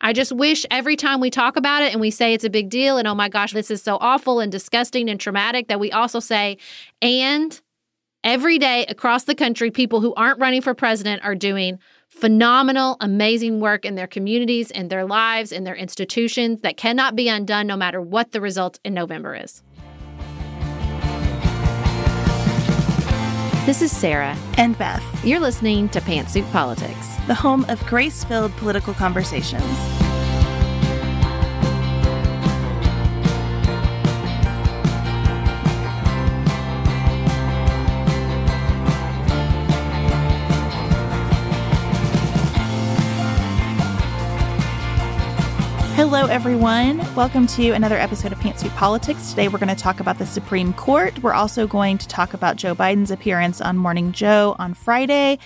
I just wish every time we talk about it and we say it's a big deal and oh my gosh, this is so awful and disgusting and traumatic that we also say, and every day across the country, people who aren't running for president are doing phenomenal, amazing work in their communities, in their lives, in their institutions that cannot be undone no matter what the result in November is. This is Sarah. And Beth. You're listening to Pantsuit Politics, the home of grace filled political conversations. Hello, everyone. Welcome to another episode of Pantsuit Politics. Today, we're going to talk about the Supreme Court. We're also going to talk about Joe Biden's appearance on Morning Joe on Friday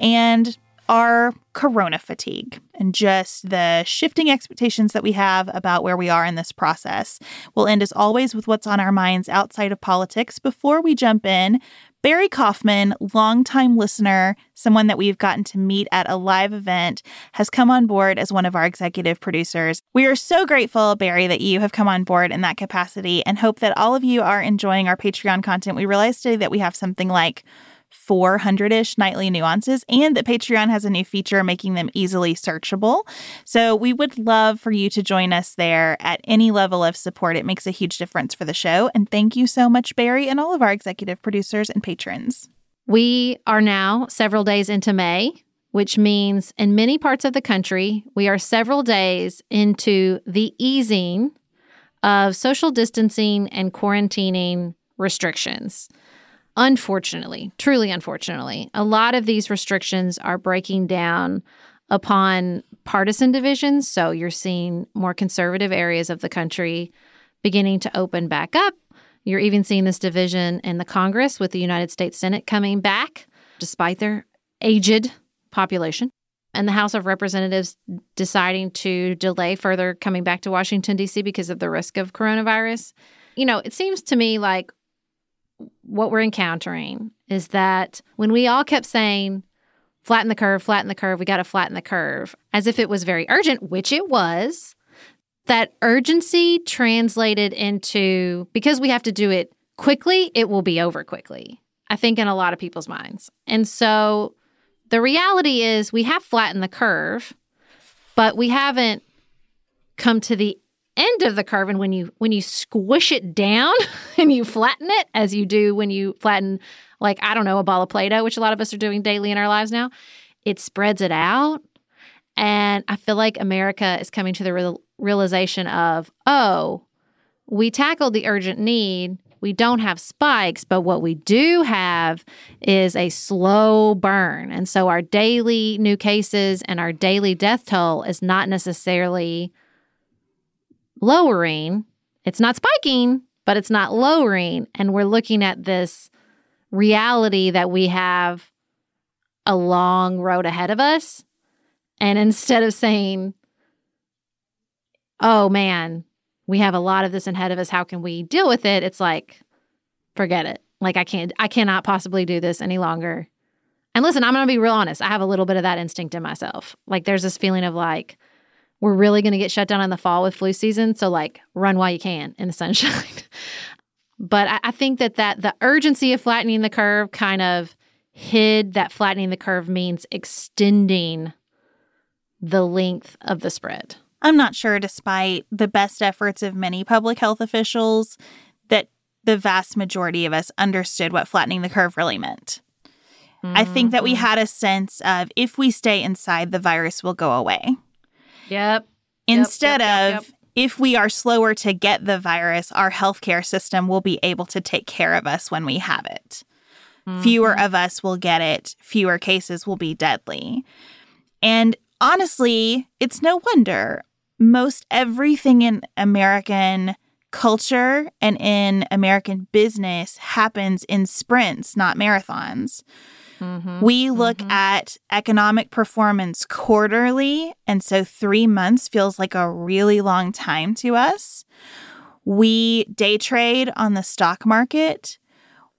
and our corona fatigue and just the shifting expectations that we have about where we are in this process. We'll end, as always, with what's on our minds outside of politics. Before we jump in, Barry Kaufman, longtime listener, someone that we've gotten to meet at a live event, has come on board as one of our executive producers. We are so grateful, Barry, that you have come on board in that capacity and hope that all of you are enjoying our Patreon content. We realized today that we have something like 400 ish nightly nuances, and that Patreon has a new feature making them easily searchable. So we would love for you to join us there at any level of support. It makes a huge difference for the show. And thank you so much, Barry, and all of our executive producers and patrons. We are now several days into May, which means in many parts of the country, we are several days into the easing of social distancing and quarantining restrictions. Unfortunately, truly unfortunately, a lot of these restrictions are breaking down upon partisan divisions. So you're seeing more conservative areas of the country beginning to open back up. You're even seeing this division in the Congress with the United States Senate coming back despite their aged population. And the House of Representatives deciding to delay further coming back to Washington, D.C. because of the risk of coronavirus you know, it seems to me like what we're encountering is that when we all kept saying, flatten the curve, flatten the curve, we got to flatten the curve, as if it was very urgent, which it was, that urgency translated into because we have to do it quickly, it will be over quickly. I think in a lot of people's minds. And so the reality is we have flattened the curve, but we haven't come to the end of the carbon when you when you squish it down and you flatten it as you do when you flatten like I don't know a ball of play-doh which a lot of us are doing daily in our lives now. It spreads it out. And I feel like America is coming to the real, realization of oh we tackled the urgent need. We don't have spikes, but what we do have is a slow burn. And so our daily new cases and our daily death toll is not necessarily lowering. It's not spiking, but it's not lowering. And we're looking at this reality that we have a long road ahead of us. And instead of saying, oh man, we have a lot of this ahead of us, how can we deal with it? It's like, forget it. Like I can't I cannot possibly do this any longer. And listen, I'm going to be real honest. I have a little bit of that instinct in myself. Like there's this feeling of like we're really going to get shut down in the fall with flu season. So, like, run while you can in the sunshine. but I, I, think that, that the urgency of flattening the curve kind of hid that flattening the curve means extending the length of the spread. I'm not sure, despite the best efforts of many public health officials, that the vast majority of us understood what flattening the curve really meant. Mm-hmm. I think that we mm-hmm. had a sense of if we stay inside, the virus will go away. Yep. Instead yep, yep, of if we are slower to get the virus, our healthcare system will be able to take care of us when we have it. Mm-hmm. Fewer of us will get it, fewer cases will be deadly. And honestly, it's no wonder. Most everything in American culture and in American business happens in sprints, not marathons. Mm-hmm. We look mm-hmm. at economic performance quarterly. And so three months feels like a really long time to us. We day trade on the stock market.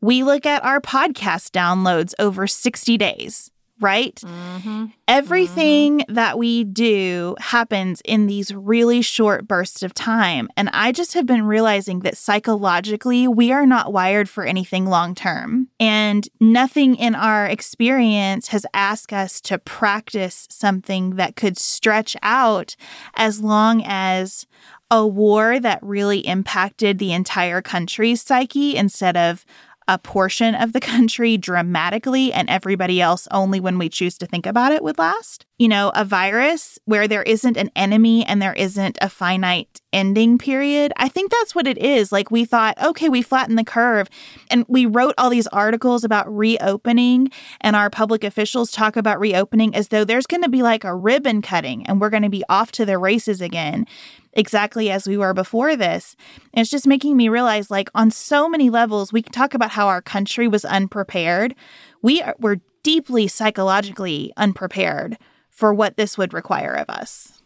We look at our podcast downloads over 60 days right? Mm-hmm. Everything mm-hmm. that we do happens in these really short bursts of time. And I just have been realizing that psychologically, we are not wired for anything long term. And nothing in our experience has asked us to practice something that could stretch out as long as a war that really impacted the entire country's psyche instead of a portion of the country dramatically and everybody else only when we choose to think about it would last. You know, a virus where there isn't an enemy and there isn't a finite ending period. I think that's what it is. Like we thought, okay, we flattened the curve and we wrote all these articles about reopening and our public officials talk about reopening as though there's going to be like a ribbon cutting and we're going to be off to the races again exactly as we were before this. And it's just making me realize, like, on so many levels, we can talk about how our country was unprepared. We are, were deeply psychologically unprepared for what this would require of us.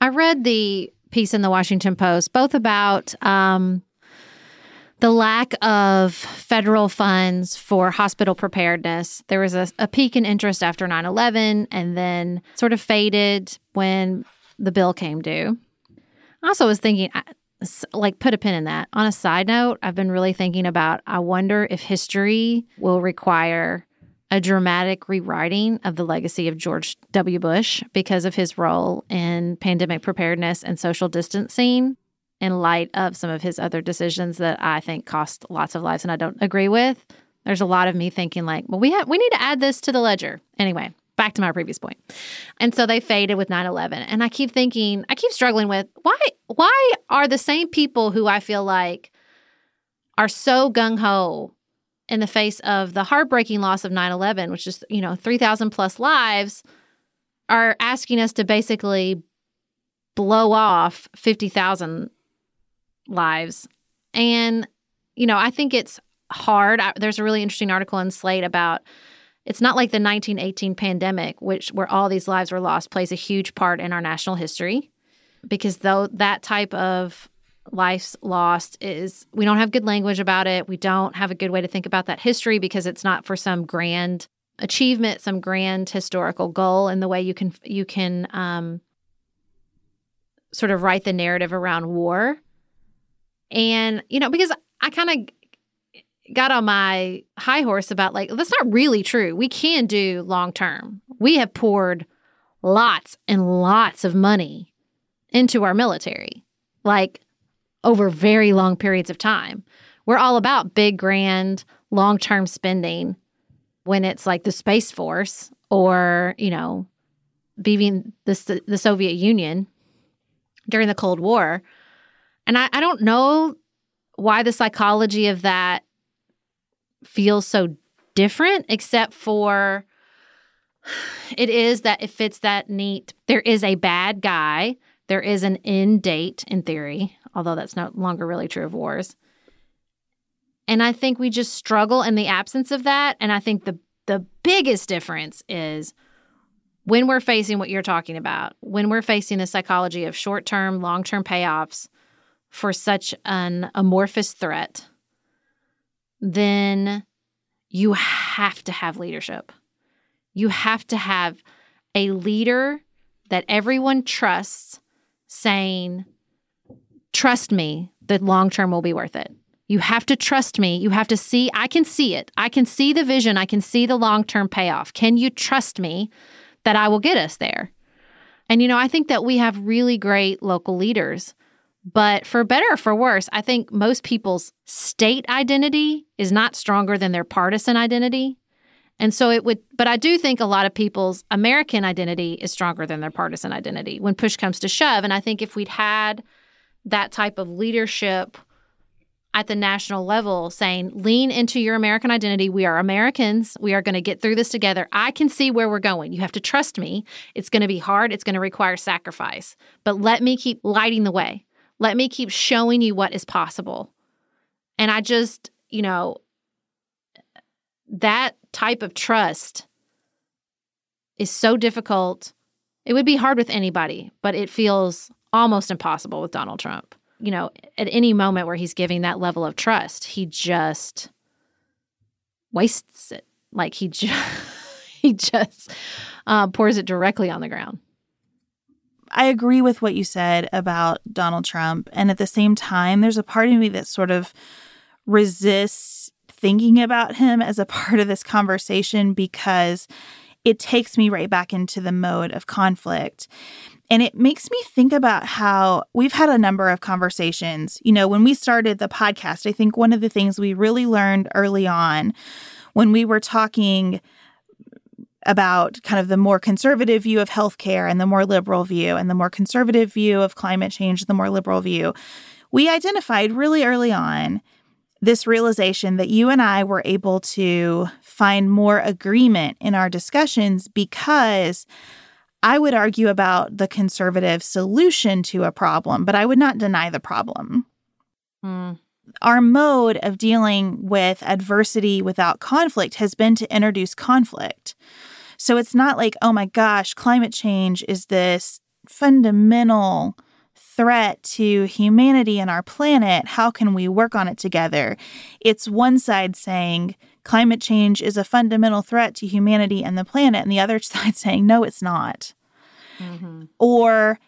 I read the piece in the Washington Post, both about um, the lack of federal funds for hospital preparedness. There was a, a peak in interest after 9 11 and then sort of faded when the bill came due. I also was thinking, like, put a pin in that. On a side note, I've been really thinking about I wonder if history will require a dramatic rewriting of the legacy of George W. Bush because of his role in pandemic preparedness and social distancing in light of some of his other decisions that I think cost lots of lives and I don't agree with. There's a lot of me thinking like, well, we have we need to add this to the ledger. Anyway, back to my previous point. And so they faded with 9/11. And I keep thinking, I keep struggling with why why are the same people who I feel like are so gung ho in the face of the heartbreaking loss of 9/11, which is, you know, 3,000 plus lives are asking us to basically blow off 50,000 lives. And you know, I think it's hard. I, there's a really interesting article in Slate about it's not like the 1918 pandemic, which where all these lives were lost, plays a huge part in our national history, because though that type of lives lost is we don't have good language about it. We don't have a good way to think about that history because it's not for some grand achievement, some grand historical goal in the way you can you can um, sort of write the narrative around war. And you know, because I kind of got on my high horse about like that's not really true. We can do long term. We have poured lots and lots of money into our military. Like over very long periods of time. We're all about big, grand, long term spending when it's like the Space Force or, you know, being the, the Soviet Union during the Cold War. And I, I don't know why the psychology of that feels so different, except for it is that it fits that neat. There is a bad guy, there is an end date in theory although that's no longer really true of wars. And I think we just struggle in the absence of that. And I think the the biggest difference is when we're facing what you're talking about, when we're facing the psychology of short term, long term payoffs for such an amorphous threat, then you have to have leadership. You have to have a leader that everyone trusts saying, trust me the long term will be worth it. You have to trust me. You have to see, I can see it. I can see the vision. I can see the long term payoff. Can you trust me that I will get us there? And, you know, I think that we have really great local leaders. But for better or for worse, I think most people's state identity is not stronger than their partisan identity. And so it would, but I do think a lot of people's American identity is stronger than their partisan identity when push comes to shove. And I think if we'd had that type of leadership at the national level saying, lean into your American identity. We are Americans. We are going to get through this together. I can see where we're going. You have to trust me. It's going to be hard, it's going to require sacrifice. But let me keep lighting the way. Let me keep showing you what is possible. And I just, you know, that type of trust is so difficult. It would be hard with anybody, but it feels almost impossible with Donald Trump. You know, at any moment where he's giving that level of trust, he just wastes it. Like he just he just uh, pours it directly on the ground. I agree with what you said about Donald Trump, and at the same time, there's a part of me that sort of resists thinking about him as a part of this conversation because it takes me right back into the mode of conflict. And it makes me think about how we've had a number of conversations. You know, when we started the podcast, I think one of the things we really learned early on when we were talking about kind of the more conservative view of healthcare and the more liberal view, and the more conservative view of climate change, the more liberal view, we identified really early on this realization that you and I were able to find more agreement in our discussions because I would argue about the conservative solution to a problem, but I would not deny the problem. Mm. Our mode of dealing with adversity without conflict has been to introduce conflict. So it's not like, oh my gosh, climate change is this fundamental threat to humanity and our planet. How can we work on it together? It's one side saying, climate change is a fundamental threat to humanity and the planet, and the other side saying, no, it's not. Mm-hmm. Or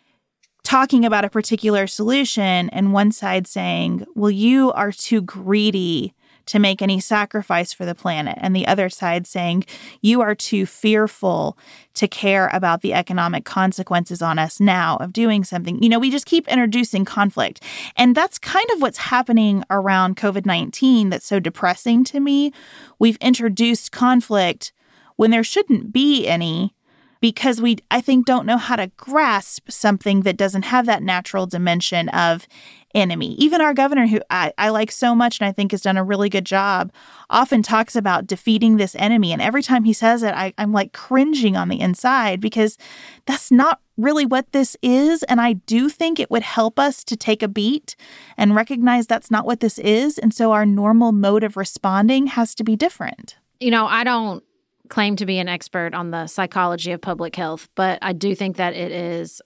talking about a particular solution, and one side saying, well, you are too greedy to make any sacrifice for the planet, and the other side saying, you are too fearful to care about the economic consequences on us now of doing something. You know, we just keep introducing conflict. And that's kind of what's happening around COVID 19 that's so depressing to me. We've introduced conflict when there shouldn't be any because we, I think, don't know how to grasp something that doesn't have that natural dimension of enemy. Even our governor, who I, I like so much and I think has done a really good job, often talks about defeating this enemy. And every time he says it, I, I'm like cringing on the inside because that's not really what this is. And I do think it would help us to take a beat and recognize that's not what this is. And so our normal mode of responding has to be different. You know, I don't claim to be an expert on the psychology of public health, but I do think that it is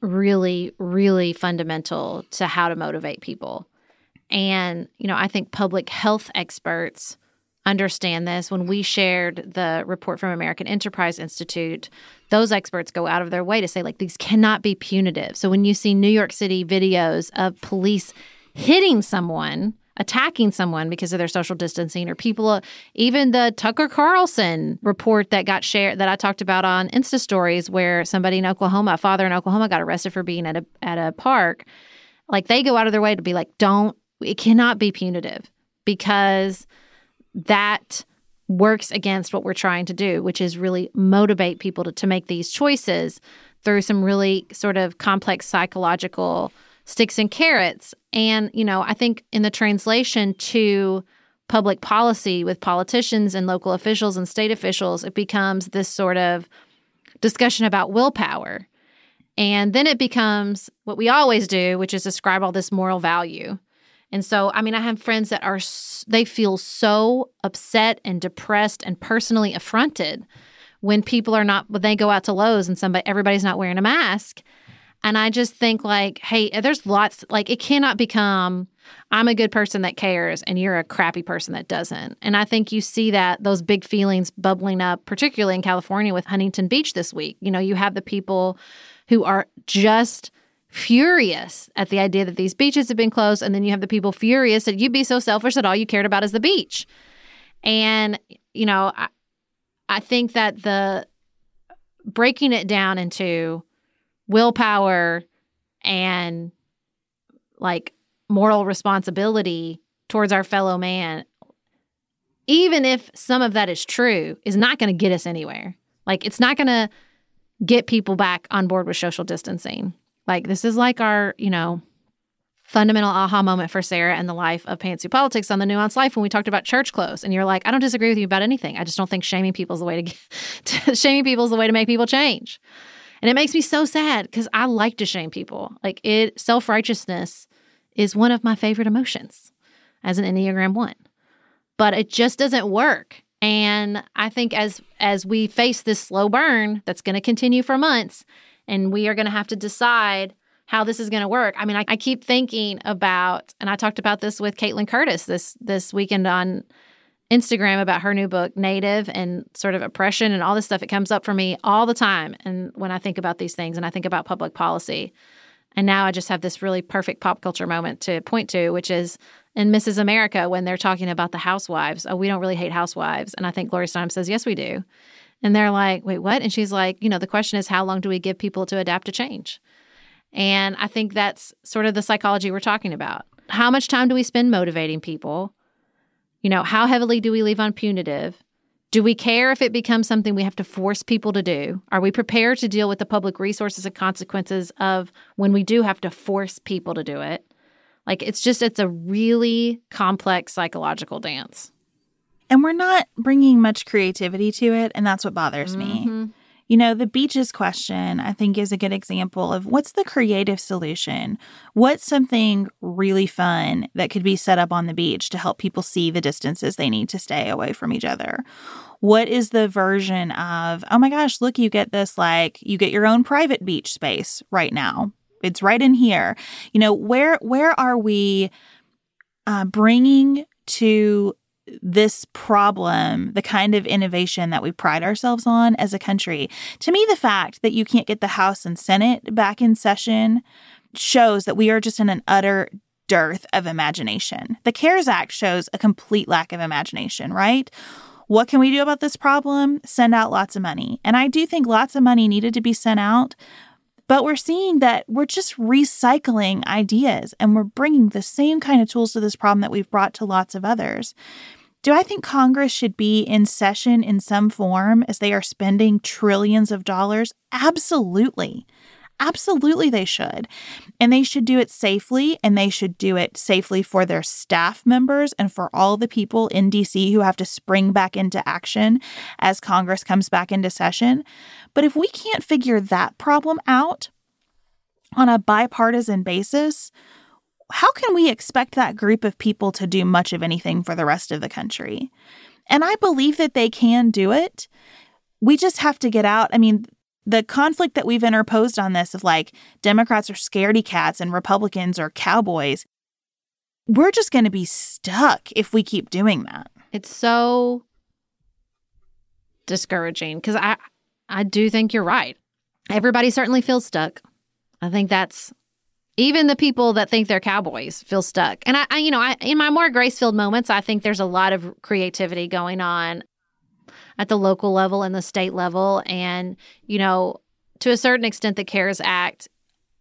really, really fundamental to how to motivate people. And, you know, I think public health experts understand this. When we shared the report from American Enterprise Institute, those experts go out of their way to say, like, these cannot be punitive. So when you see New York City videos of police hitting someone, attacking someone because of their social distancing, or people, uh, even the Tucker Carlson report that got shared that I talked about on Insta stories, where somebody in Oklahoma, a father in Oklahoma, got arrested for being at a at a park. Like they go out of their way to be like, don't. It cannot be punitive because that works against what we're trying to do, which is really motivate people to, to make these choices through some really sort of complex psychological sticks and carrots. And, you know, I think in the translation to public policy with politicians and local officials and state officials, it becomes this sort of discussion about willpower. And then it becomes what we always do, which is describe all this moral value. And so, I mean, I have friends that are, they feel so upset and depressed and personally affronted when people are not, when they go out to Lowe's and somebody, everybody's not wearing a mask. And I just think, like, hey, there's lots, like, it cannot become, I'm a good person that cares and you're a crappy person that doesn't. And I think you see that, those big feelings bubbling up, particularly in California with Huntington Beach this week. You know, you have the people who are just, furious at the idea that these beaches have been closed. And then you have the people furious that you'd be so selfish that all you cared about is the beach. And, you know, I, I think that the breaking it down into willpower and like moral responsibility towards our fellow man, even if some of that is true, is not going to get us anywhere. Like, it's not going to get people back on board with social distancing. Like this is like our, you know, fundamental aha moment for Sarah and the life of Pantsuit Politics on the Nuance Life when we talked about church clothes. And you're like, I don't disagree with you about anything. I just don't think shaming people is the way to, get, shaming people is the way to make people change. And it makes me so sad because I like to shame people. Like it self righteousness is one of my favorite emotions as an Enneagram one. But it just doesn't work. And I think as as we face this slow burn that's going to continue for months, and we are going to have to decide how this is going to work. I mean, I, I, keep thinking about, and I talked about this with Kaitlin Curtice this this weekend on Instagram about her new book, Native, and sort of oppression and all this stuff. It comes up for me all the time, and when I think about these things, and I think about public policy. And now I just have this really perfect pop culture moment to point to, which is in Mrs. America when they're talking about the housewives. Oh, we don't really hate housewives, and I think Gloria Steinem says, "Yes, we do." And they're like, wait, what? And she's like, you know, the question is, how long do we give people to adapt to change? And I think that's sort of the psychology we're talking about. How much time do we spend motivating people? You know, how heavily do we leave on punitive? Do we care if it becomes something we have to force people to do? Are we prepared to deal with the public resources and consequences of when we do have to force people to do it? Like, it's just, it's a really complex psychological dance. And we're not bringing much creativity to it. And that's what bothers mm-hmm. me. You know, the beaches question, I think, is a good example of what's the creative solution? What's something really fun that could be set up on the beach to help people see the distances they need to stay away from each other? What is the version of, oh my gosh, look, you get this, like, you get your own private beach space right now. It's right in here. You know, where where are we uh, bringing to this problem, the kind of innovation that we pride ourselves on as a country. To me, the fact that you can't get the House and Senate back in session shows that we are just in an utter dearth of imagination. The CARES Act shows a complete lack of imagination, right? What can we do about this problem? Send out lots of money. And I do think lots of money needed to be sent out, but we're seeing that we're just recycling ideas and we're bringing the same kind of tools to this problem that we've brought to lots of others. Do I think Congress should be in session in some form as they are spending trillions of dollars? Absolutely. Absolutely, they should. And they should do it safely, and they should do it safely for their staff members and for all the people in DC who have to spring back into action as Congress comes back into session. But if we can't figure that problem out on a bipartisan basis, how can we expect that group of people to do much of anything for the rest of the country? And I believe that they can do it. We just have to get out. I mean, the conflict that we've interposed on this of like Democrats are scaredy cats and Republicans are cowboys, we're just going to be stuck if we keep doing that. It's so discouraging because I I do think you're right. Everybody certainly feels stuck. I think that's even the people that think they're cowboys feel stuck. And I, I you know, I in my more grace-filled moments, I think there's a lot of creativity going on at the local level and the state level and, you know, to a certain extent the CARES Act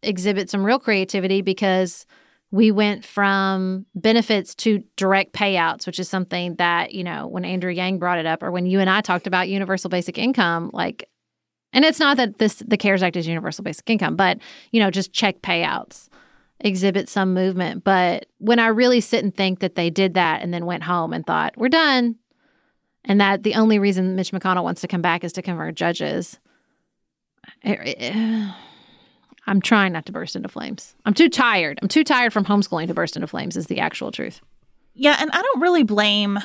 exhibits some real creativity because we went from benefits to direct payouts, which is something that, you know, when Andrew Yang brought it up or when you and I talked about universal basic income, like and it's not that this the CARES Act is universal basic income, but you know, just check payouts exhibit some movement. But when I really sit and think that they did that and then went home and thought, we're done, and that the only reason Mitch McConnell wants to come back is to convert judges, it, it, I'm trying not to burst into flames. I'm too tired. I'm too tired from homeschooling to burst into flames, is the actual truth. Yeah. And I don't really blame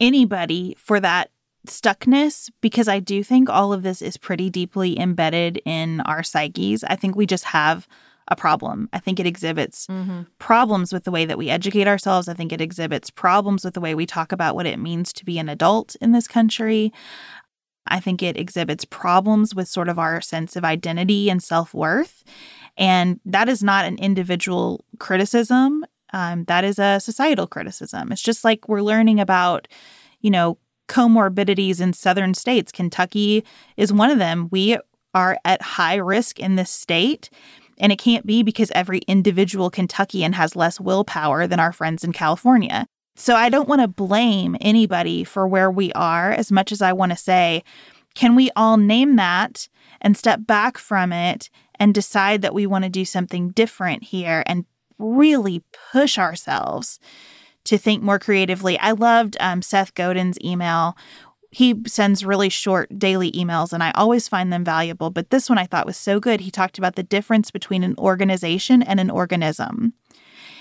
anybody for that stuckness because I do think all of this is pretty deeply embedded in our psyches. I think we just have a problem. I think it exhibits mm-hmm. problems with the way that we educate ourselves. I think it exhibits problems with the way we talk about what it means to be an adult in this country. I think it exhibits problems with sort of our sense of identity and self worth. And that is not an individual criticism. Um, that is a societal criticism. It's just like we're learning about, you know, comorbidities in southern states. Kentucky is one of them. We are at high risk in this state. And it can't be because every individual Kentuckian has less willpower than our friends in California. So I don't want to blame anybody for where we are as much as I want to say, can we all name that and step back from it and decide that we want to do something different here and really push ourselves to think more creatively? I loved um, Seth Godin's email. He sends really short daily emails, and I always find them valuable. But this one I thought was so good. He talked about the difference between an organization and an organism.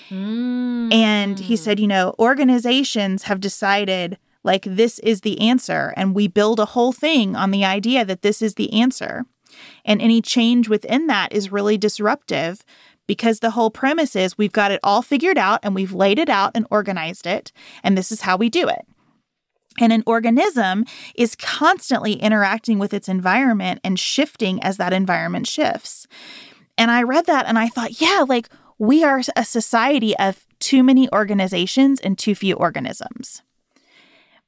Mm. And he said, you know, organizations have decided like this is the answer, and we build a whole thing on the idea that this is the answer. And any change within that is really disruptive because the whole premise is we've got it all figured out and we've laid it out and organized it, and this is how we do it. And an organism is constantly interacting with its environment and shifting as that environment shifts. And I read that and I thought, yeah, like we are a society of too many organizations and too few organisms.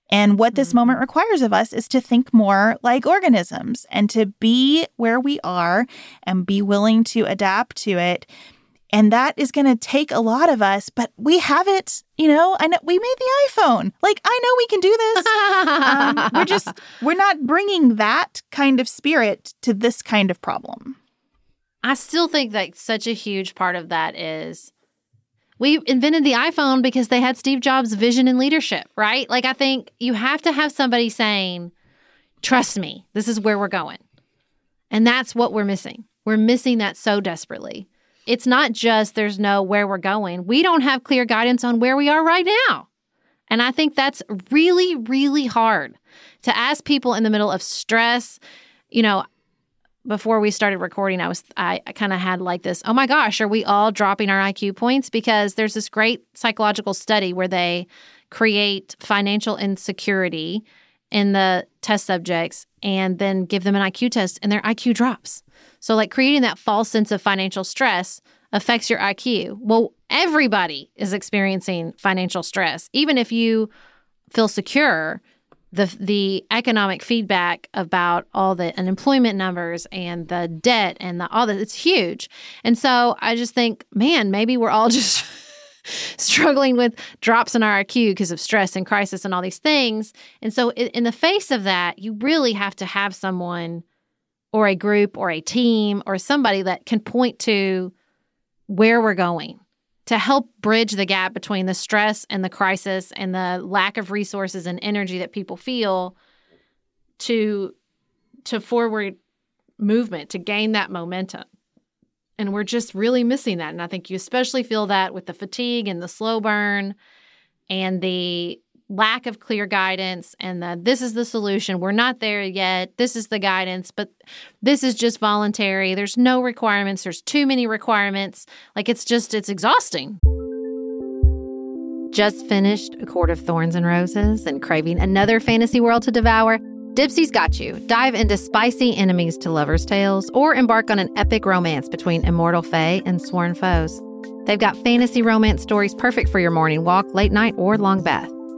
And what this mm-hmm. moment requires of us is to think more like organisms and to be where we are and be willing to adapt to it. And that is going to take a lot of us, but we have it, you know, I know we made the iPhone. Like, I know we can do this. um, we're just, we're not bringing that kind of spirit to this kind of problem. I still think that such a huge part of that is we invented the iPhone because they had Steve Jobs' vision and leadership, right? Like, I think you have to have somebody saying, trust me, this is where we're going. And that's what we're missing. We're missing that so desperately. It's not just there's no where we're going. We don't have clear guidance on where we are right now. And I think that's really, really hard to ask people in the middle of stress. You know, before we started recording, I was I, kind of had like this, oh my gosh, are we all dropping our IQ points? Because there's this great psychological study where they create financial insecurity in the test subjects and then give them an IQ test and their IQ drops. So like creating that false sense of financial stress affects your IQ. Well, everybody is experiencing financial stress. Even if you feel secure, the the economic feedback about all the unemployment numbers and the debt and the all that it's huge. And so I just think, man, maybe we're all just struggling with drops in our IQ because of stress and crisis and all these things. And so in the face of that, you really have to have someone or a group or a team or somebody that can point to where we're going to help bridge the gap between the stress and the crisis and the lack of resources and energy that people feel to to forward movement to gain that momentum. And we're just really missing that. And i think you especially feel that with the fatigue and the slow burn and the lack of clear guidance and this is the solution. We're not there yet. This is the guidance, but this is just voluntary. There's no requirements. There's too many requirements. Like it's just it's exhausting. Just finished A Court of Thorns and Roses and craving another fantasy world to devour? Dipsea's got you. Dive into spicy enemies to lovers' tales or embark on an epic romance between immortal fae and sworn foes. They've got fantasy romance stories perfect for your morning walk, late night, or long bath.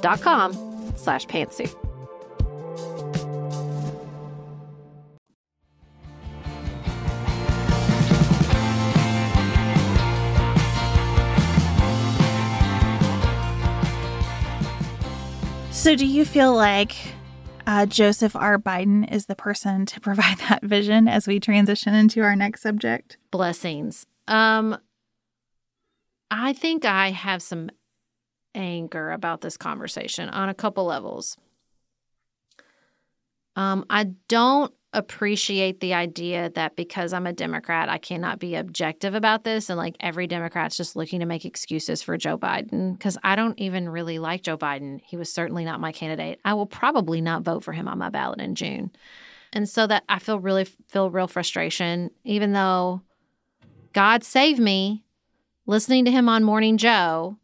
dot com slash pantsuit. So, do you feel like uh, Joseph R. Biden is the person to provide that vision as we transition into our next subject? Blessings. Um, I think I have some anger about this conversation on a couple levels. Um, I don't appreciate the idea that because I'm a Democrat, I cannot be objective about this. And like every Democrat's just looking to make excuses for Joe Biden because I don't even really like Joe Biden. He was certainly not my candidate. I will probably not vote for him on my ballot in June. And so that I feel really feel real frustration, even though God save me listening to him on Morning Joe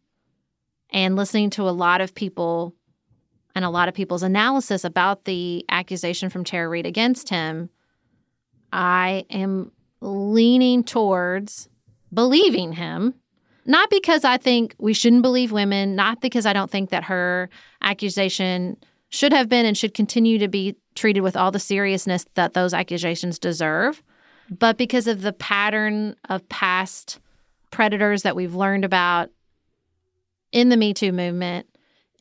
and listening to a lot of people and a lot of people's analysis about the accusation from Tara Reade against him, I am leaning towards believing him. Not because I think we shouldn't believe women, not because I don't think that her accusation should have been and should continue to be treated with all the seriousness that those accusations deserve, but because of the pattern of past predators that we've learned about in the Me Too movement,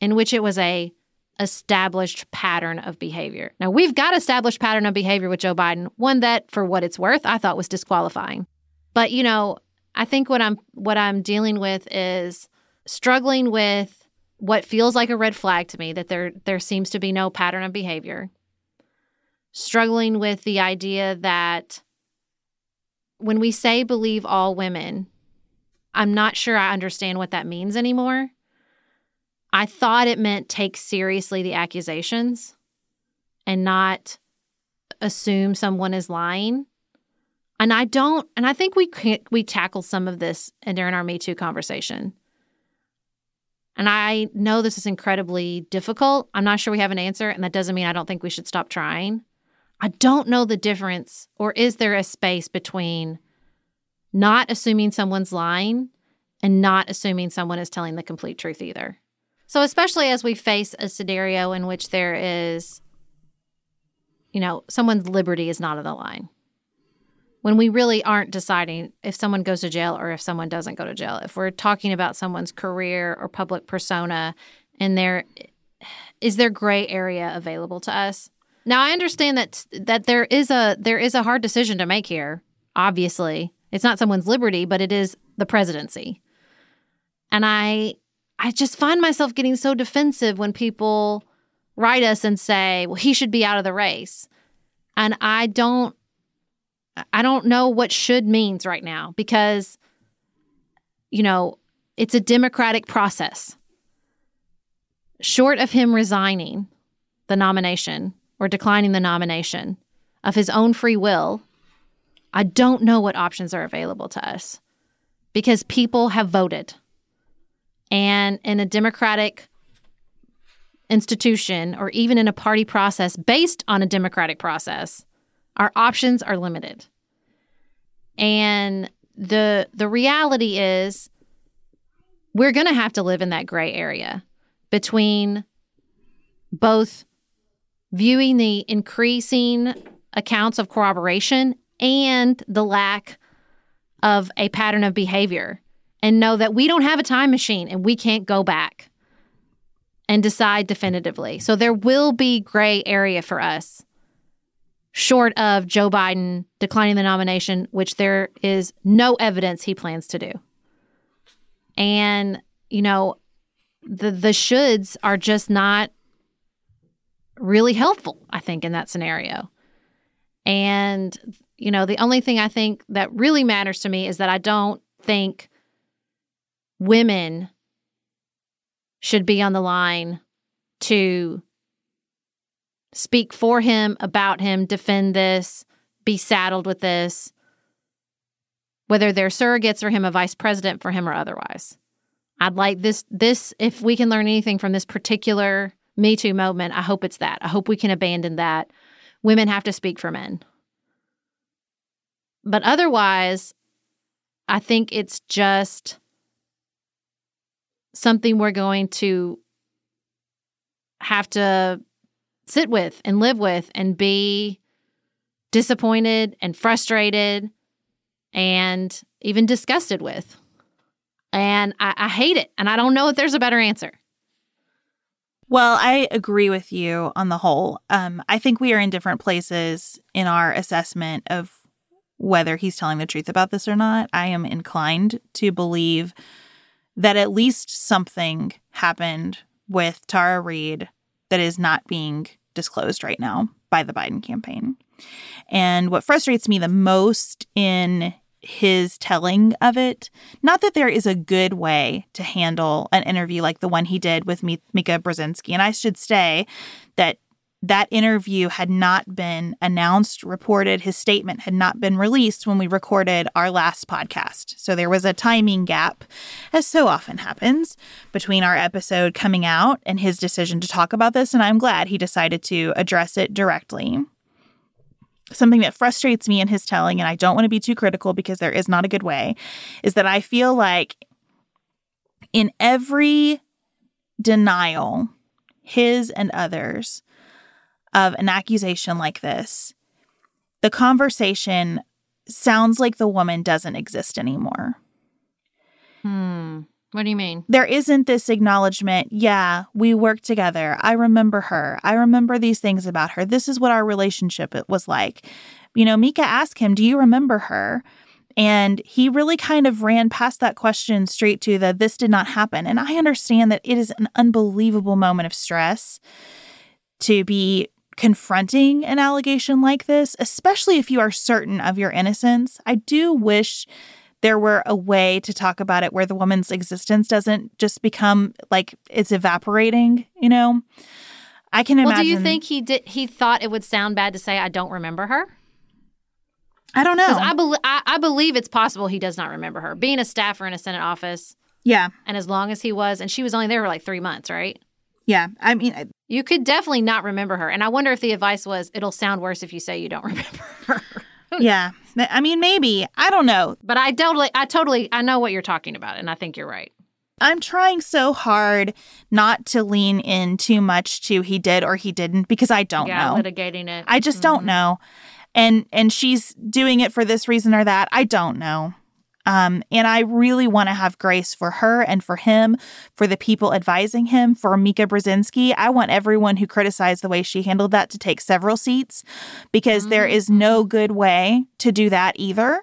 in which it was a established pattern of behavior. Now we've got established pattern of behavior with Joe Biden, one that for what it's worth I thought was disqualifying. But you know, I think what I'm what I'm dealing with is struggling with what feels like a red flag to me that there there seems to be no pattern of behavior. Struggling with the idea that when we say believe all women, I'm not sure I understand what that means anymore. I thought it meant take seriously the accusations and not assume someone is lying. And I don't, and I think we we tackle some of this during our Me Too conversation. And I know this is incredibly difficult. I'm not sure we have an answer, and that doesn't mean I don't think we should stop trying. I don't know the difference, or is there a space between not assuming someone's lying and not assuming someone is telling the complete truth either? So, especially as we face a scenario in which there is, you know, someone's liberty is not on the line. When we really aren't deciding if someone goes to jail or if someone doesn't go to jail. If we're talking about someone's career or public persona and there is there gray area available to us. Now I understand that that there is a there is a hard decision to make here. Obviously, it's not someone's liberty, but it is the presidency. And I I just find myself getting so defensive when people write us and say, "Well, he should be out of the race." And I don't I don't know what should means right now because you know, it's a democratic process. Short of him resigning the nomination or declining the nomination of his own free will, I don't know what options are available to us because people have voted. And in a democratic institution or even in a party process based on a democratic process, our options are limited. And the the reality is we're going to have to live in that gray area between both viewing the increasing accounts of corroboration and the lack of a pattern of behavior and know that we don't have a time machine and we can't go back and decide definitively. So there will be gray area for us short of Joe Biden declining the nomination, which there is no evidence he plans to do. And, you know, the the shoulds are just not really helpful, I think, in that scenario. And, you know, the only thing I think that really matters to me is that I don't think women should be on the line to speak for him, about him, defend this, be saddled with this, whether they're surrogates for him, a vice president for him, or otherwise. I'd like this, this, if we can learn anything from this particular Me Too moment, I hope it's that. I hope we can abandon that. Women have to speak for men. But otherwise, I think it's just something we're going to have to sit with and live with and be disappointed and frustrated and even disgusted with. And I, I, hate it. And I don't know if there's a better answer. Well, I agree with you on the whole. Um, I think we are in different places in our assessment of whether he's telling the truth about this or not. I am inclined to believe that at least something happened with Tara Reade that is not being disclosed right now by the Biden campaign. And what frustrates me the most in his telling of it, not that there is a good way to handle an interview like the one he did with Mika Brzezinski. And I should say that that interview had not been announced, reported. His statement had not been released when we recorded our last podcast. So there was a timing gap, as so often happens, between our episode coming out and his decision to talk about this. And I'm glad he decided to address it directly. Something that frustrates me in his telling, and I don't want to be too critical because there is not a good way, is that I feel like in every denial, his and others, of an accusation like this, the conversation sounds like the woman doesn't exist anymore. Hmm. What do you mean? There isn't this acknowledgement, yeah, we worked together. I remember her. I remember these things about her. This is what our relationship was like. You know, Mika asked him, Do you remember her? And he really kind of ran past that question straight to the this did not happen. And I understand that it is an unbelievable moment of stress to be confronting an allegation like this, especially if you are certain of your innocence. I do wish there were a way to talk about it where the woman's existence doesn't just become like it's evaporating, you know? I can imagine. Well, do you think he did he thought it would sound bad to say I don't remember her? I don't know. I, be- I, I believe it's possible he does not remember her. Being a staffer in a Senate office. Yeah. And as long as he was, and she was only there for like three months, right? Yeah. I mean, you could definitely not remember her. And I wonder if the advice was it'll sound worse if you say you don't remember her. yeah. I mean, maybe. I don't know. But I totally, I totally, I know what you're talking about. And I think you're right. I'm trying so hard not to lean in too much to he did or he didn't because I don't yeah, know. litigating it. I just mm-hmm. don't know and and she's doing it for this reason or that. I don't know. Um, and I really want to have grace for her and for him, for the people advising him, for Mika Brzezinski. I want everyone who criticized the way she handled that to take several seats because mm-hmm. there is no good way to do that either.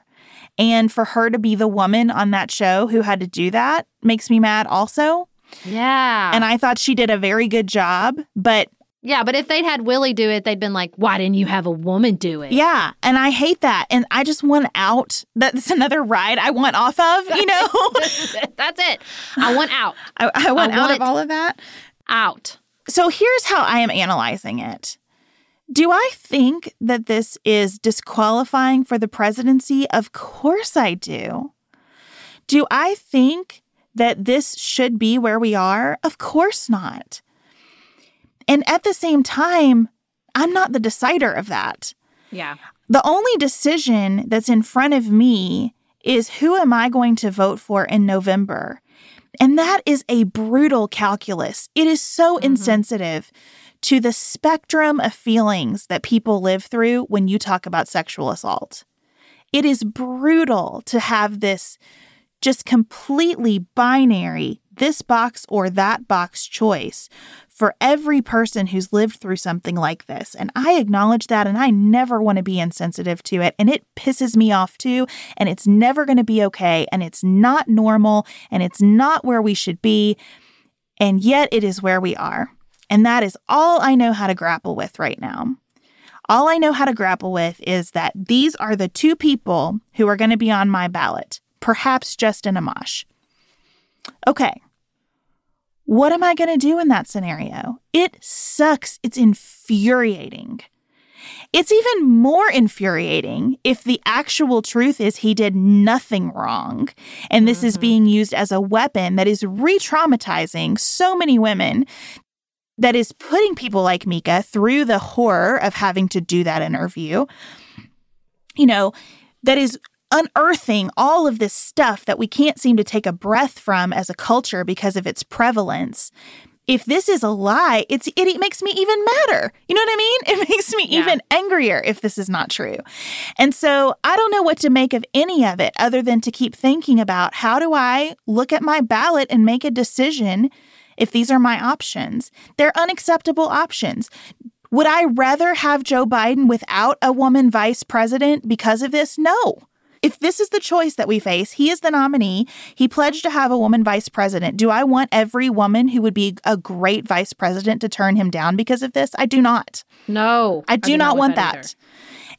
And for her to be the woman on that show who had to do that makes me mad also. Yeah. And I thought she did a very good job, but yeah, but if they'd had Willie do it, they'd been like, why didn't you have a woman do it? Yeah. And I hate that. And I just want out. That's another ride I want off of, you know? That's it. I want out. I, I want I out want of all of that. Out. So here's how I am analyzing it. Do I think that this is disqualifying for the presidency? Of course I do. Do I think that this should be where we are? Of course not. And at the same time, I'm not the decider of that. Yeah. The only decision that's in front of me is who am I going to vote for in November? And that is a brutal calculus. It is so mm-hmm. insensitive to the spectrum of feelings that people live through when you talk about sexual assault. It is brutal to have this just completely binary, this box or that box choice for every person who's lived through something like this. And I acknowledge that and I never want to be insensitive to it. And it pisses me off too. And it's never going to be okay. And it's not normal. And it's not where we should be. And yet it is where we are. And that is all I know how to grapple with right now. All I know how to grapple with is that these are the two people who are going to be on my ballot, perhaps Justin Amash. Okay, what am I going to do in that scenario? It sucks. It's infuriating. It's even more infuriating if the actual truth is he did nothing wrong. And this mm-hmm. is being used as a weapon that is re traumatizing so many women, that is putting people like Mika through the horror of having to do that interview. You know, that is unearthing all of this stuff that we can't seem to take a breath from as a culture because of its prevalence. If this is a lie, it's it, it makes me even madder. You know what I mean? It makes me yeah. even angrier if this is not true. And so I don't know what to make of any of it other than to keep thinking about how do I look at my ballot and make a decision if these are my options. They're unacceptable options. Would I rather have Joe Biden without a woman vice president because of this? No. If this is the choice that we face, he is the nominee. He pledged to have a woman vice president. Do I want every woman who would be a great vice president to turn him down because of this? I do not. No. I do, I do not, not, want that. that.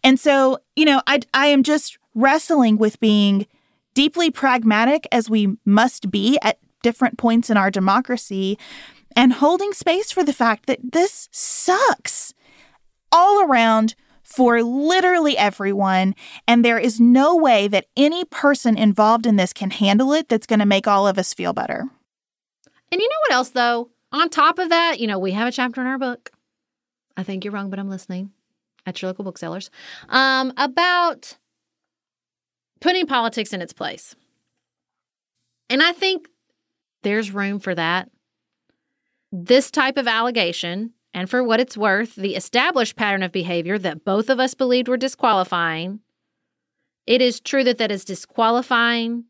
And so, you know, I I am just wrestling with being deeply pragmatic as we must be at different points in our democracy and holding space for the fact that this sucks all around for literally everyone. And there is no way that any person involved in this can handle it that's going to make all of us feel better. And you know what else, though? On top of that, you know, we have a chapter in our book. I think you're wrong, but I'm listening at your local booksellers um, about putting politics in its place. And I think there's room for that. This type of allegation and for what it's worth, the established pattern of behavior that both of us believed were disqualifying it is true that that is disqualifying,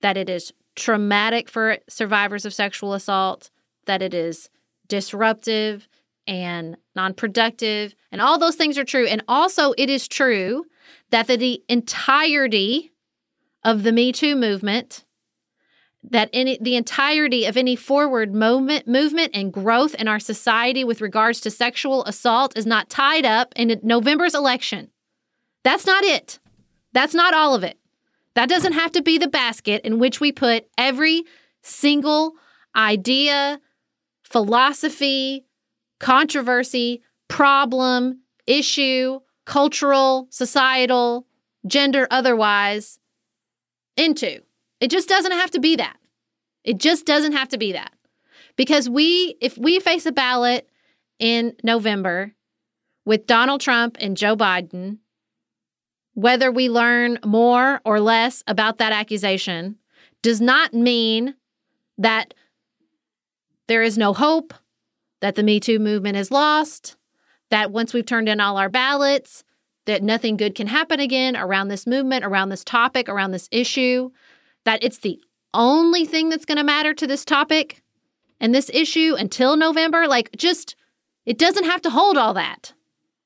that it is traumatic for survivors of sexual assault, that it is disruptive and non productive, and all those things are true. And also, it is true that the, the entirety of the Me Too movement, that any the entirety of any forward moment, movement and growth in our society with regards to sexual assault is not tied up in November's election. That's not it. That's not all of it. That doesn't have to be the basket in which we put every single idea, philosophy, controversy, problem, issue, cultural, societal, gender, otherwise, into. It just doesn't have to be that. It just doesn't have to be that. Because we, if we face a ballot in November with Donald Trump and Joe Biden, whether we learn more or less about that accusation does not mean that there is no hope, that the Me Too movement is lost, that once we've turned in all our ballots, that nothing good can happen again around this movement, around this topic, around this issue, that it's the only thing that's going to matter to this topic and this issue until November. Like, just, it doesn't have to hold all that.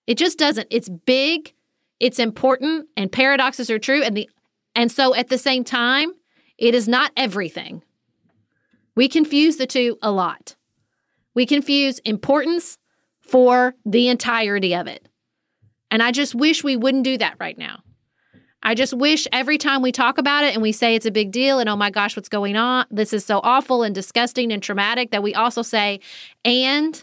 It just doesn't. It's big, it's important, and paradoxes are true. And the and so at the same time, it is not everything. We confuse the two a lot. We confuse importance for the entirety of it. And I just wish we wouldn't do that right now. I just wish every time we talk about it and we say it's a big deal and oh my gosh, what's going on? This is so awful and disgusting and traumatic that we also say, and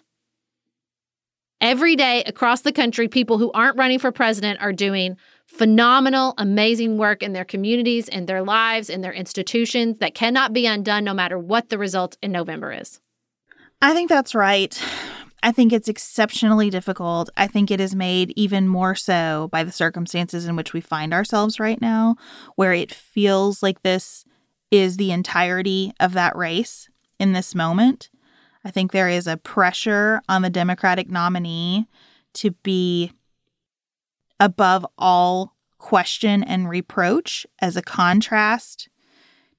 every day across the country, people who aren't running for president are doing phenomenal, amazing work in their communities, in their lives, in their institutions that cannot be undone no matter what the result in November is. I think that's right. I think it's exceptionally difficult. I think it is made even more so by the circumstances in which we find ourselves right now, where it feels like this is the entirety of that race in this moment. I think there is a pressure on the Democratic nominee to be above all question and reproach as a contrast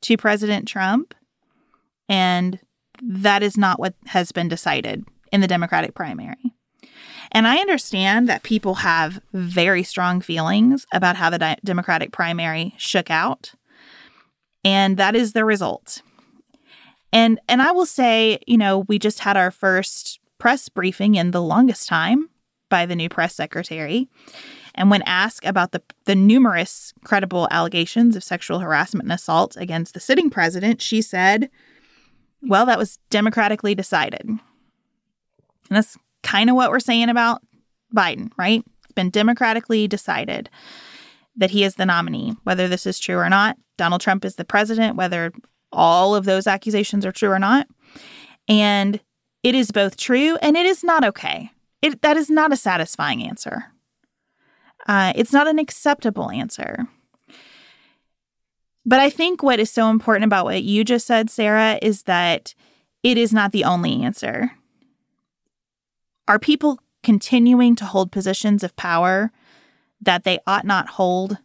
to President Trump. And that is not what has been decided in the Democratic primary. And I understand that people have very strong feelings about how the di- Democratic primary shook out. And that is the result. And and I will say, you know, we just had our first press briefing in the longest time by the new press secretary. And when asked about the, the numerous credible allegations of sexual harassment and assault against the sitting president, she said, well, that was democratically decided. And that's kind of what we're saying about Biden, right? It's been democratically decided that he is the nominee. Whether this is true or not, Donald Trump is the president, whether all of those accusations are true or not. And it is both true and it is not okay. It, that is not a satisfying answer. Uh, it's not an acceptable answer. But I think what is so important about what you just said, Sarah, is that it is not the only answer. Are people continuing to hold positions of power that they ought not hold,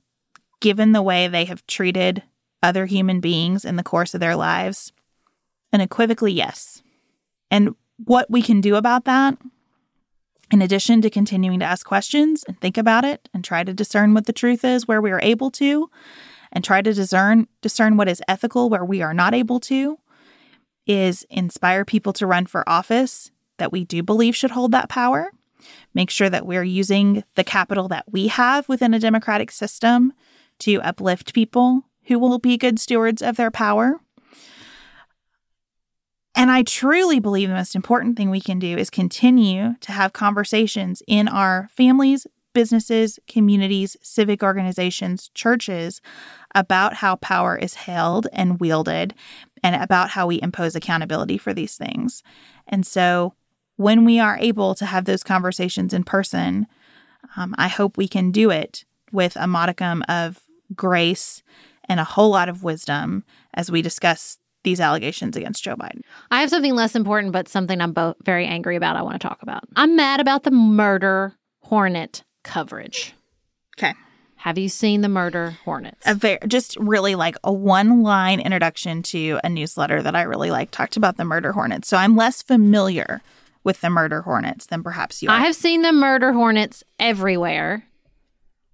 given the way they have treated other human beings in the course of their lives? Unequivocally, yes. And what we can do about that, in addition to continuing to ask questions and think about it and try to discern what the truth is where we are able to, and try to discern discern what is ethical where we are not able to is inspire people to run for office that we do believe should hold that power make sure that we're using the capital that we have within a democratic system to uplift people who will be good stewards of their power and I truly believe the most important thing we can do is continue to have conversations in our families, businesses, communities, civic organizations, churches about how power is held and wielded and about how we impose accountability for these things. And so when we are able to have those conversations in person, um, I hope we can do it with a modicum of grace and a whole lot of wisdom as we discuss these allegations against Joe Biden. I have something less important, but something I'm both very angry about. I want to talk about. I'm mad about the murder hornet coverage. Okay. Have you seen the murder hornets? A very, just really like a one line introduction to a newsletter that I really like talked about the murder hornets. So I'm less familiar with the murder hornets than perhaps you are. I have seen the murder hornets everywhere,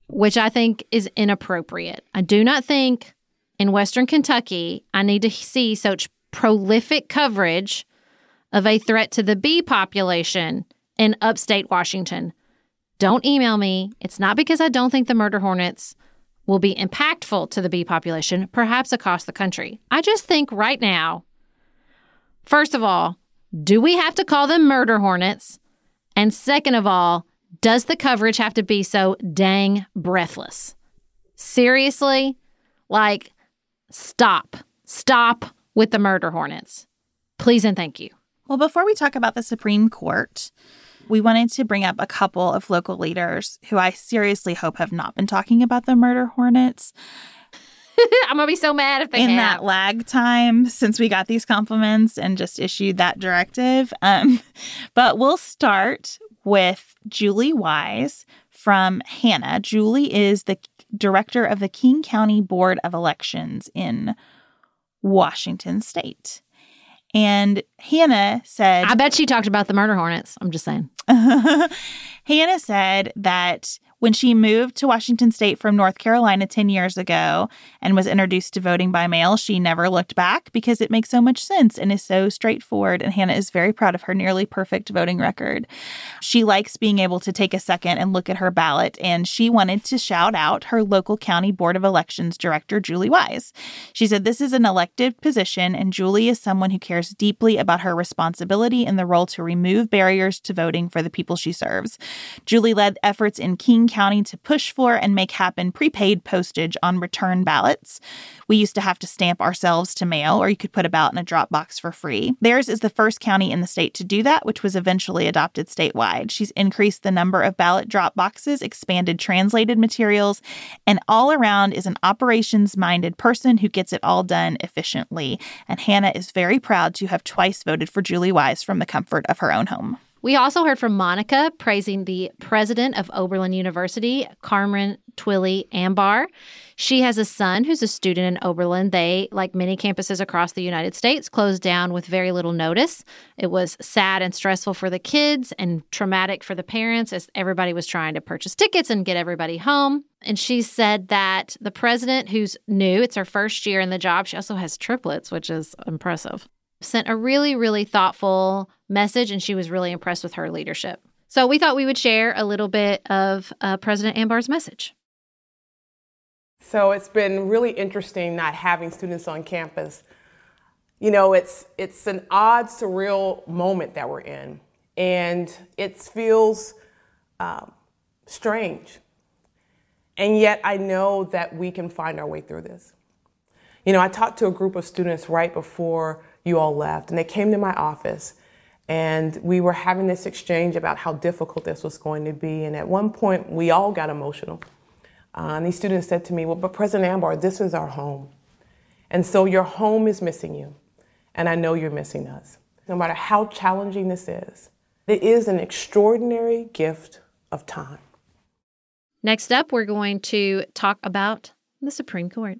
which I think is inappropriate. I do not think in Western Kentucky I need to see such prolific coverage of a threat to the bee population in upstate Washington. Don't email me. It's not because I don't think the murder hornets will be impactful to the bee population, perhaps across the country. I just think right now, first of all, do we have to call them murder hornets? And second of all, does the coverage have to be so dang breathless? Seriously? Like, stop. Stop with the murder hornets. Please and thank you. Well, before we talk about the Supreme Court, we wanted to bring up a couple of local leaders who I seriously hope have not been talking about the murder hornets. I'm gonna be so mad if they in have. that lag time since we got these compliments and just issued that directive. Um, but we'll start with Julie Wise from Hannah. Julie is the director of the King County Board of Elections in Washington State. And Hannah said, I bet she talked about the murder hornets. I'm just saying. Hannah said that when she moved to Washington State from North Carolina 10 years ago and was introduced to voting by mail, she never looked back because it makes so much sense and is so straightforward. And Hannah is very proud of her nearly perfect voting record. She likes being able to take a second and look at her ballot, and she wanted to shout out her local county board of elections director, Julie Wise. She said, This is an elected position, and Julie is someone who cares deeply about her responsibility in the role to remove barriers to voting for the people she serves. Julie led efforts in King County to push for and make happen prepaid postage on return ballots. We used to have to stamp ourselves to mail, or you could put a ballot in a drop box for free. Theirs is the first county in the state to do that, which was eventually adopted statewide. She's increased the number of ballot drop boxes, expanded translated materials, and all around is an operations minded person who gets it all done efficiently. And Hannah is very proud to have twice voted for Julie Wise from the comfort of her own home. We also heard from Monica praising the president of Oberlin University, Carmen Twillie Ambar. She has a son who's a student in Oberlin. They, like many campuses across the United States, closed down with very little notice. It was sad and stressful for the kids and traumatic for the parents as everybody was trying to purchase tickets and get everybody home. And she said that the president, who's new, it's her first year in the job, she also has triplets, which is impressive sent a really, really thoughtful message, and she was really impressed with her leadership. So we thought we would share a little bit of uh, President Ambar's message. So it's been really interesting not having students on campus. You know, it's it's an odd, surreal moment that we're in, and it feels um, strange. And yet, I know that we can find our way through this. You know, I talked to a group of students right before you all left, and they came to my office, and we were having this exchange about how difficult this was going to be. And at one point, we all got emotional. Uh, and these students said to me, Well, but President Ambar, this is our home. And so your home is missing you. And I know you're missing us. No matter how challenging this is, it is an extraordinary gift of time. Next up, we're going to talk about the Supreme Court.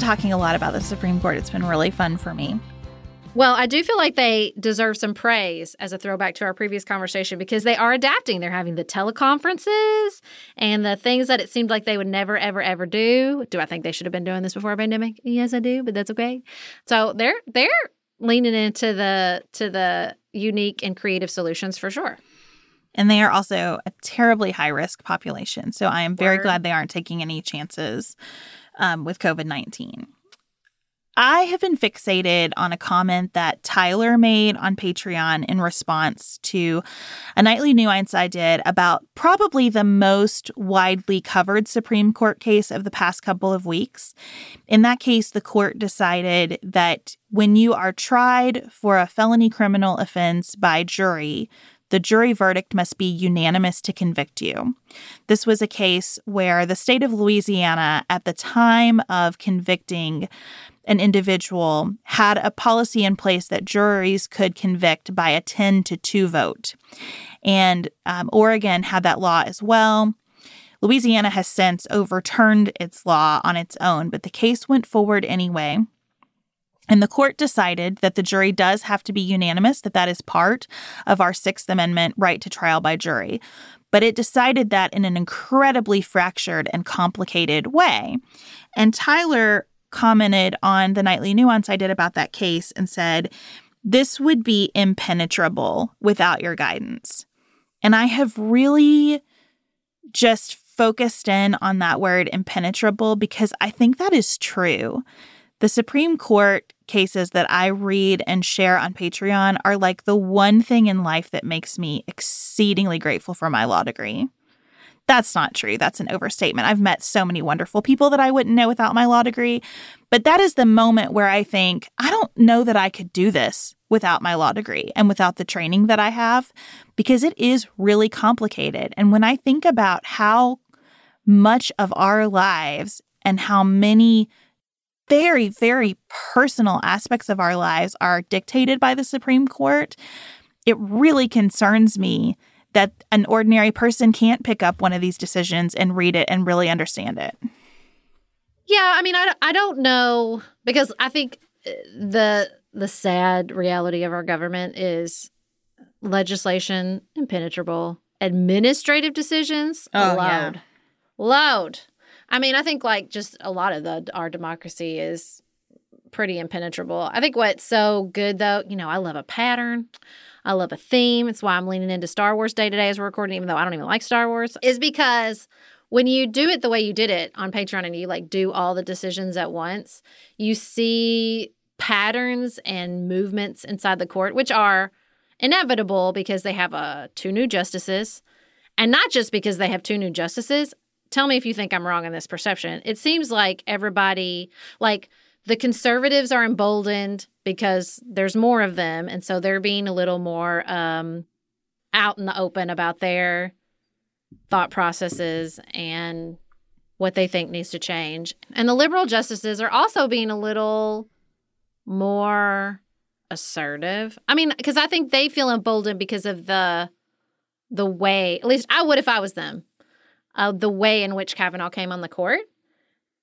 Talking a lot about the Supreme Court. It's been really fun for me. Well, I do feel like they deserve some praise as a throwback to our previous conversation because they are adapting. They're having the teleconferences and the things that it seemed like they would never, ever, ever do. Do I think they should have been doing this before a pandemic? Yes, I do, but that's okay. So they're they're leaning into the to the unique and creative solutions for sure. And they are also a terribly high risk population. So I am very Word. glad they aren't taking any chances um, with COVID 19. I have been fixated on a comment that Tyler made on Patreon in response to a nightly nuance I did about probably the most widely covered Supreme Court case of the past couple of weeks. In that case, the court decided that when you are tried for a felony criminal offense by jury, the jury verdict must be unanimous to convict you. This was a case where the state of Louisiana, at the time of convicting an individual had a policy in place that juries could convict by a 10 to 2 vote. And um, Oregon had that law as well. Louisiana has since overturned its law on its own, but the case went forward anyway. And the court decided that the jury does have to be unanimous, that that is part of our Sixth Amendment right to trial by jury. But it decided that in an incredibly fractured and complicated way. And Tyler commented on the nightly nuance I did about that case and said, This would be impenetrable without your guidance. And I have really just focused in on that word impenetrable because I think that is true. The Supreme Court cases that I read and share on Patreon are like the one thing in life that makes me exceedingly grateful for my law degree. That's not true. That's an overstatement. I've met so many wonderful people that I wouldn't know without my law degree. But that is the moment where I think, I don't know that I could do this without my law degree and without the training that I have, because it is really complicated. And when I think about how much of our lives and how many very, very personal aspects of our lives are dictated by the Supreme Court, it really concerns me that an ordinary person can't pick up one of these decisions and read it and really understand it. Yeah, I mean, I, I don't know because I think uh, the the sad reality of our government is legislation, impenetrable. Administrative decisions, Oh, load. yeah. Load. I mean, I think like just a lot of the our democracy is pretty impenetrable. I think what's so good though, you know, I love a pattern. I love a theme. It's why I'm leaning into Star Wars Day today as we're recording, even though I don't even like Star Wars, is because when you do it the way you did it on Patreon and you like do all the decisions at once, you see patterns and movements inside the court, which are inevitable because they have uh, two new justices. And not just because they have two new justices. Tell me if you think I'm wrong in this perception. It seems like everybody, like the conservatives are emboldened because there's more of them. And so they're being a little more um, out in the open about their thought processes and what they think needs to change. And the liberal justices are also being a little more assertive. I mean, because I think they feel emboldened because of the the way, at least I would if I was them, uh, the way in which Kavanaugh came on the court.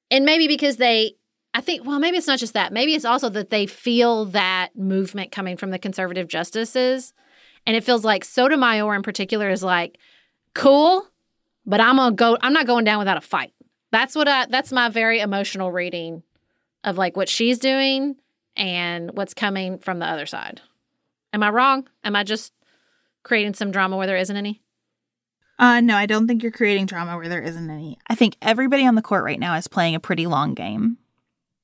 And maybe because they, I think, well, maybe it's not just that. Maybe it's also that they feel that movement coming from the conservative justices. And it feels like Sotomayor in particular is like, cool, but I'm gonna go, I'm not going down without a fight. That's what I, that's my very emotional reading of like what she's doing and what's coming from the other side. Am I wrong? Am I just creating some drama where there isn't any? Uh, no, I don't think you're creating drama where there isn't any. I think everybody on the court right now is playing a pretty long game.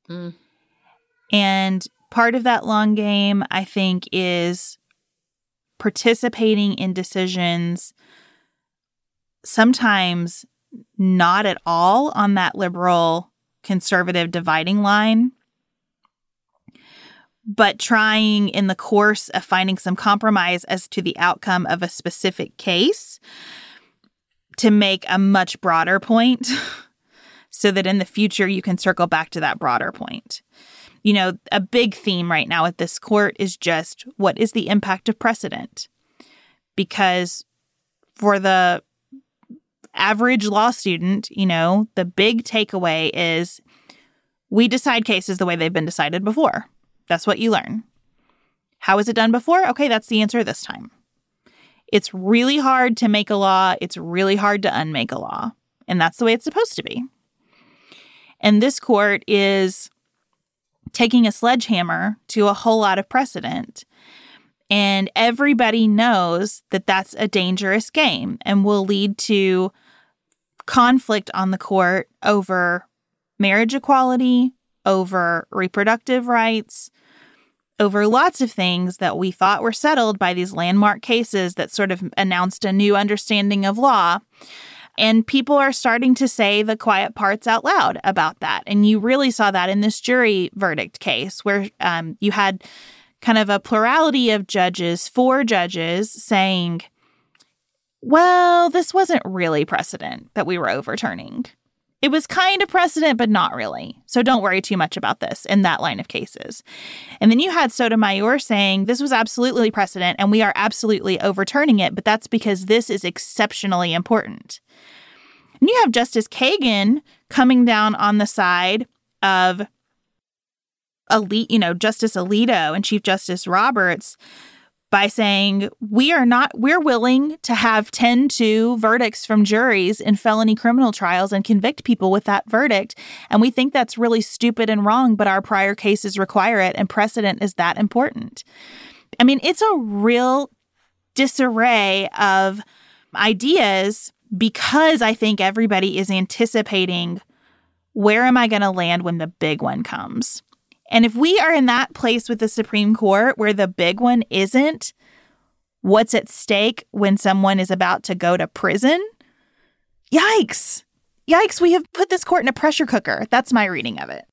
Mm. And part of that long game, I think, is participating in decisions, sometimes not at all on that liberal conservative dividing line, but trying in the course of finding some compromise as to the outcome of a specific case to make a much broader point so that in the future you can circle back to that broader point. You know, a big theme right now at this court is just what is the impact of precedent? Because for the average law student, you know, the big takeaway is we decide cases the way they've been decided before. That's what you learn. How was it done before? Okay, that's the answer this time. It's really hard to make a law, it's really hard to unmake a law. And that's the way it's supposed to be. And this court is taking a sledgehammer to a whole lot of precedent. And everybody knows that that's a dangerous game and will lead to conflict on the court over marriage equality, over reproductive rights, over lots of things that we thought were settled by these landmark cases that sort of announced a new understanding of law. And people are starting to say the quiet parts out loud about that. And you really saw that in this jury verdict case, where um, you had kind of a plurality of judges, four judges saying, well, this wasn't really precedent that we were overturning. It was kind of precedent, but not really. So don't worry too much about this in that line of cases. And then you had Sotomayor saying this was absolutely precedent and we are absolutely overturning it, but that's because this is exceptionally important. And you have Justice Kagan coming down on the side of elite, you know, Justice Alito and Chief Justice Roberts by saying we are not we're willing to have 10 to verdicts from juries in felony criminal trials and convict people with that verdict. And we think that's really stupid and wrong but our prior cases require it and precedent is that important. I mean it's a real disarray of ideas because i think everybody is anticipating where am i going to land when the big one comes and if we are in that place with the Supreme Court where the big one isn't what's at stake when someone is about to go to prison, yikes. Yikes, we have put this court in a pressure cooker. That's my reading of it.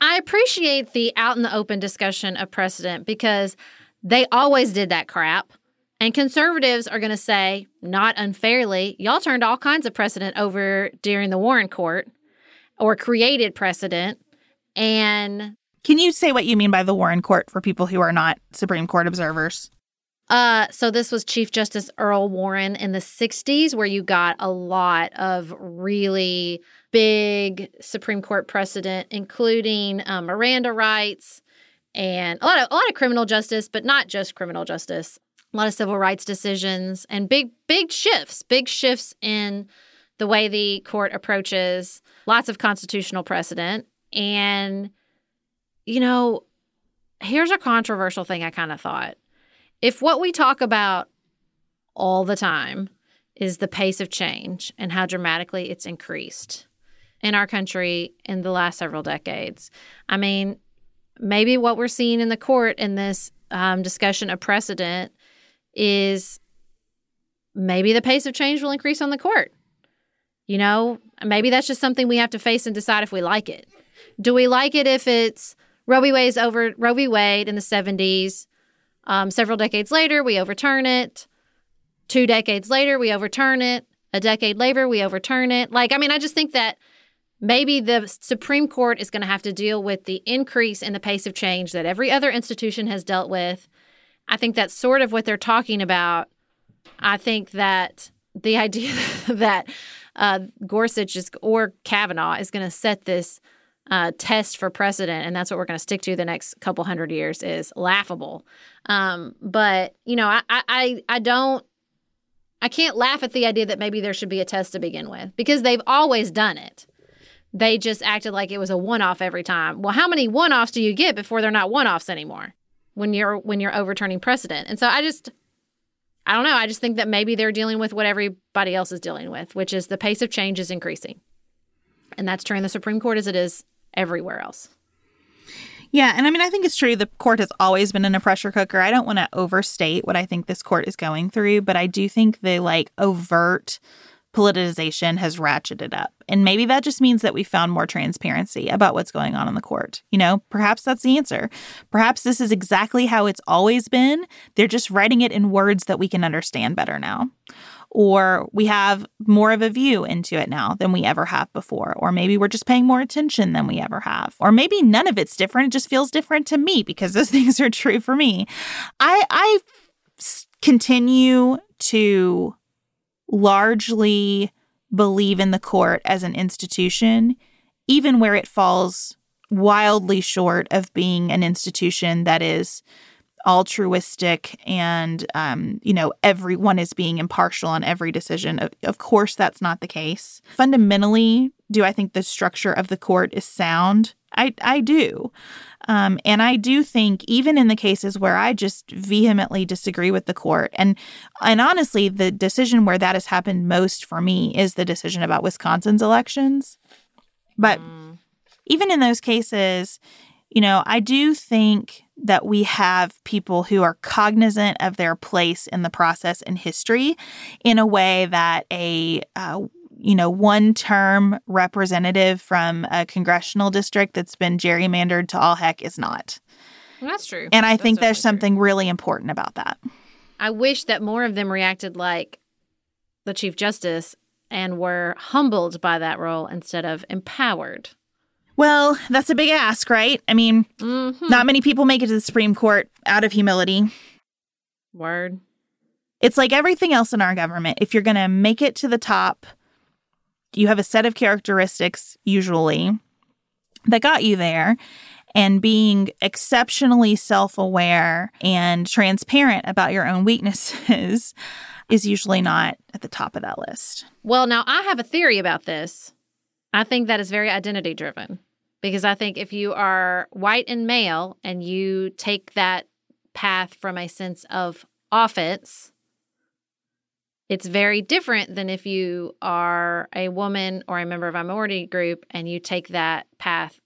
I appreciate the out in the open discussion of precedent because they always did that crap. And conservatives are going to say, not unfairly, y'all turned all kinds of precedent over during the Warren court or created precedent. And Can you say what you mean by the Warren Court for people who are not Supreme Court observers? Uh, so this was Chief Justice Earl Warren in the 60s, where you got a lot of really big Supreme Court precedent, including um, Miranda rights and a lot of a lot of criminal justice, but not just criminal justice. a lot of civil rights decisions and big big shifts, big shifts in the way the court approaches lots of constitutional precedent and you know, here's a controversial thing I kind of thought. If what we talk about all the time is the pace of change and how dramatically it's increased in our country in the last several decades. I mean, maybe what we're seeing in the court in this um, discussion of precedent is maybe the pace of change will increase on the court. You know, maybe that's just something we have to face and decide if we like it. Do we like it if it's Roe v. Wade's over Roe v. Wade in the 70s? Um, several decades later, we overturn it. Two decades later, we overturn it. A decade later, we overturn it. Like, I mean, I just think that maybe the Supreme Court is going to have to deal with the increase in the pace of change that every other institution has dealt with. I think that's sort of what they're talking about. I think that the idea that uh, Gorsuch is, or Kavanaugh is going to set this uh, test for precedent, and that's what we're going to stick to the next couple hundred years is laughable. Um, but you know, I, I I don't I can't laugh at the idea that maybe there should be a test to begin with because they've always done it. They just acted like it was a one-off every time. Well, how many one-offs do you get before they're not one-offs anymore when you're when you're overturning precedent? And so I just I don't know. I just think that maybe they're dealing with what everybody else is dealing with, which is the pace of change is increasing. And that's true in the Supreme Court as it is everywhere else. Yeah, and I mean, I think it's true. The court has always been in a pressure cooker. I don't want to overstate what I think this court is going through, but I do think the like overt politicization has ratcheted up. And maybe that just means that we found more transparency about what's going on in the court. You know, perhaps that's the answer. Perhaps this is exactly how it's always been. They're just writing it in words that we can understand better now or we have more of a view into it now than we ever have before, or maybe we're just paying more attention than we ever have, or maybe none of it's different. It just feels different to me because those things are true for me. I, I continue to largely believe in the court as an institution, even where it falls wildly short of being an institution that is altruistic and um, you know everyone is being impartial on every decision. Of, of course that's not the case. Fundamentally do i think the structure of the court is sound? I i do. Um, and i do think even in the cases where i just vehemently disagree with the court and and honestly the decision where that has happened most for me is the decision about wisconsin's elections. But mm. even in those cases you know i do think that we have people who are cognizant of their place in the process and history in a way that a uh, you know one term representative from a congressional district that's been gerrymandered to all heck is not. That's true. And i that's think there's true. something really important about that. I wish that more of them reacted like the chief justice and were humbled by that role instead of empowered well, that's a big ask, right? I mean, mm-hmm. not many people make it to the Supreme Court out of humility. Word. It's like everything else in our government. If you're going to make it to the top, you have a set of characteristics, usually, that got you there. And being exceptionally self aware and transparent about your own weaknesses is usually not at the top of that list. Well, now I have a theory about this. I think that is very identity driven because I think if you are white and male and you take that path from a sense of offense, it's very different than if you are a woman or a member of a minority group and you take that path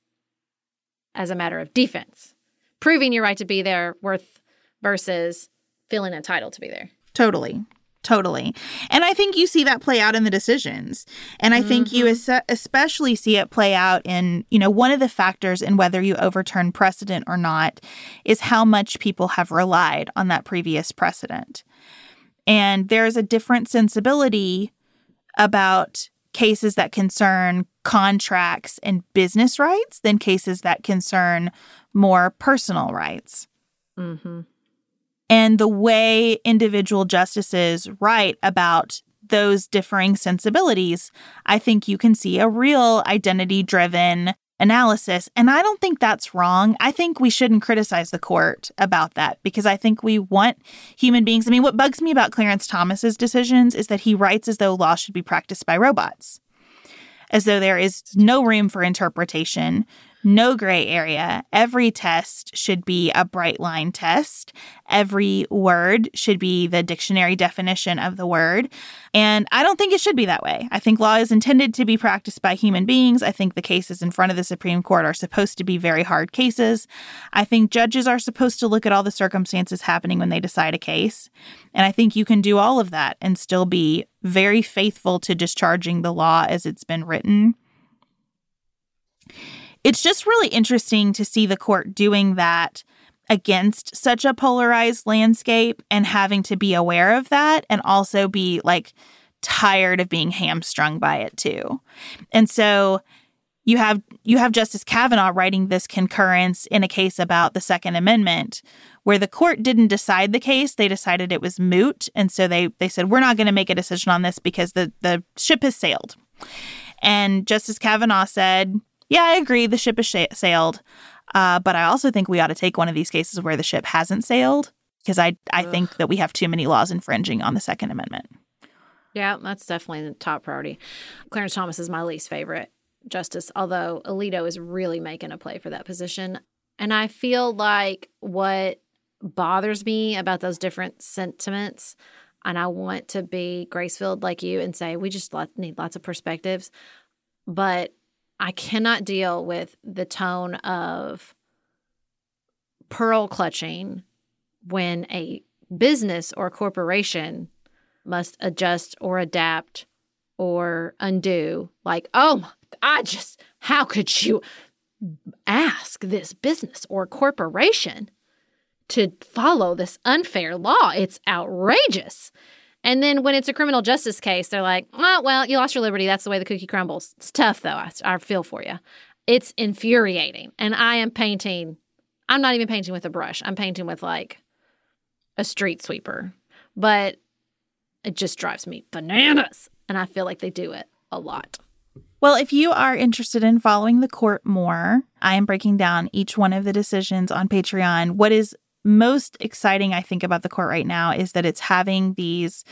as a matter of defense, proving your right to be there worth versus feeling entitled to be there. Totally. Totally. And I think you see that play out in the decisions. And I mm-hmm. think you mm-hmm. es- especially see it play out in, you know, one of the factors in whether you overturn precedent or not is how much people have relied on that previous precedent. And there's a different sensibility about cases that concern contracts and business rights than cases that concern more personal rights. Mm-hmm and the way individual justices write about those differing sensibilities, I think you can see a real identity driven analysis. And I don't think that's wrong. I think we shouldn't criticize the court about that because I think we want human beings. I mean, what bugs me about Clarence Thomas's decisions is that he writes as though law should be practiced by robots, as though there is no room for interpretation, no gray area. Every test should be a bright line test. Every word should be the dictionary definition of the word. And I don't think it should be that way. I think law is intended to be practiced by human beings. I think the cases in front of the Supreme Court are supposed to be very hard cases. I think judges are supposed to look at all the circumstances happening when they decide a case. And I think you can do all of that and still be very faithful to discharging the law as it's been written it's just really interesting to see the court doing that against such a polarized landscape and having to be aware of that and also be like tired of being hamstrung by it too. And so you have you have Justice Kavanaugh writing this concurrence in a case about the Second Amendment where the court didn't decide the case, they decided it was moot and so they they said we're not going to make a decision on this because the the ship has sailed. And Justice Kavanaugh said, yeah, I agree. The ship has sh- sailed. Uh, but I also think we ought to take one of these cases where the ship hasn't sailed because I, I think that we have too many laws infringing on the Second Amendment. Yeah, that's definitely the top priority. Clarence Thomas is my least favorite justice, although Alito is really making a play for that position. And I feel like what bothers me about those different sentiments, and I want to be grace filled like you and say we just need lots of perspectives, but I cannot deal with the tone of pearl clutching when a business or corporation must adjust or adapt or undo. Like, oh, I just, how could you ask this business or corporation to follow this unfair law? It's outrageous. And then when it's a criminal justice case, they're like, oh, well, you lost your liberty. That's the way the cookie crumbles. It's tough, though. I, I feel for you. It's infuriating. And I am painting, I'm not even painting with a brush. I'm painting with like a street sweeper. But it just drives me bananas. And I feel like they do it a lot. Well, if you are interested in following the court more, I am breaking down each one of the decisions on Patreon. What is most exciting, I think, about the court right now is that it's having these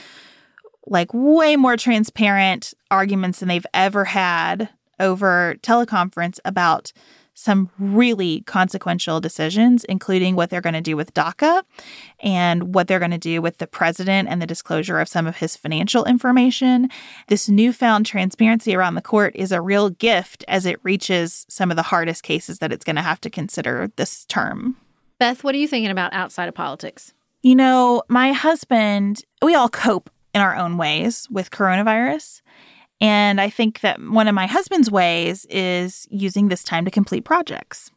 like way more transparent arguments than they've ever had over teleconference about some really consequential decisions, including what they're going to do with DACA and what they're going to do with the president and the disclosure of some of his financial information. This newfound transparency around the court is a real gift as it reaches some of the hardest cases that it's going to have to consider this term. Beth, what are you thinking about outside of politics? You know, my husband, we all cope in our own ways with coronavirus. And I think that one of my husband's ways is using this time to complete projects.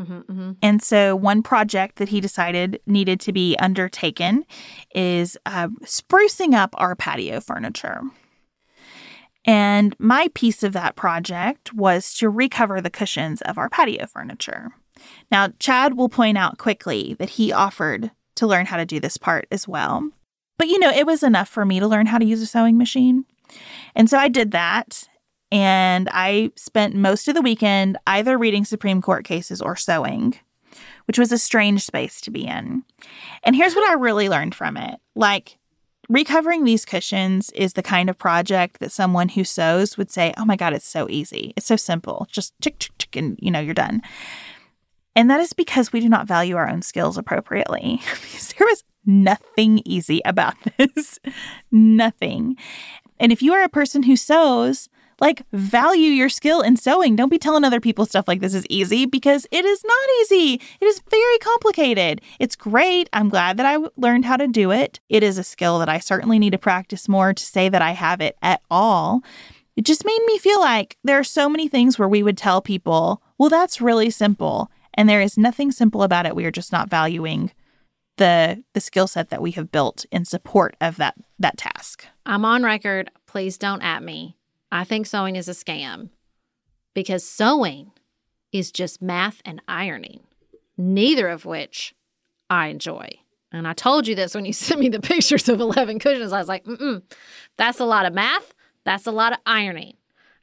Mm-hmm, mm-hmm. And so, one project that he decided needed to be undertaken is uh, sprucing up our patio furniture. And my piece of that project was to recover the cushions of our patio furniture. Now, Chad will point out quickly that he offered to learn how to do this part as well. But you know, it was enough for me to learn how to use a sewing machine. And so I did that. And I spent most of the weekend either reading Supreme Court cases or sewing, which was a strange space to be in. And here's what I really learned from it like, recovering these cushions is the kind of project that someone who sews would say, Oh my God, it's so easy. It's so simple. Just tick, tick, tick, and you know, you're done. And that is because we do not value our own skills appropriately. there was nothing easy about this. nothing. And if you are a person who sews, like value your skill in sewing. Don't be telling other people stuff like this is easy because it is not easy. It is very complicated. It's great. I'm glad that I learned how to do it. It is a skill that I certainly need to practice more to say that I have it at all. It just made me feel like there are so many things where we would tell people, well, that's really simple. And there is nothing simple about it. We are just not valuing the the skill set that we have built in support of that that task. I'm on record. Please don't at me. I think sewing is a scam because sewing is just math and ironing, neither of which I enjoy. And I told you this when you sent me the pictures of 11 cushions. I was like, mm that's a lot of math. That's a lot of ironing.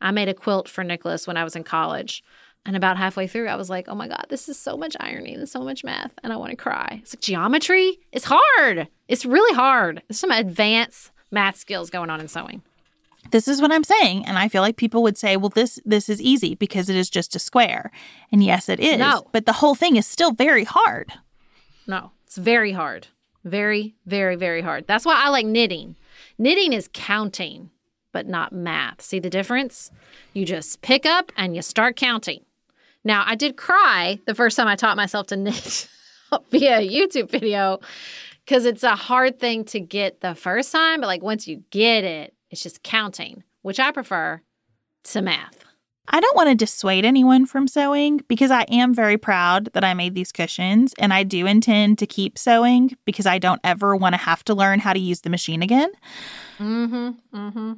I made a quilt for Nicholas when I was in college And about halfway through, I was like, oh my God, this is so much ironing and so much math. And I want to cry. It's like geometry is hard. It's really hard. There's some advanced math skills going on in sewing. This is what I'm saying. And I feel like people would say, well, this this is easy because it is just a square. And yes, it is. No. But the whole thing is still very hard. No, it's very hard. Very, very, very hard. That's why I like knitting. Knitting is counting, but not math. See the difference? You just pick up and you start counting. Now, I did cry the first time I taught myself to knit via a YouTube video because it's a hard thing to get the first time, but like once you get it, it's just counting, which I prefer to math. I don't want to dissuade anyone from sewing because I am very proud that I made these cushions and I do intend to keep sewing because I don't ever want to have to learn how to use the machine again. Mm-hmm. Mm-hmm.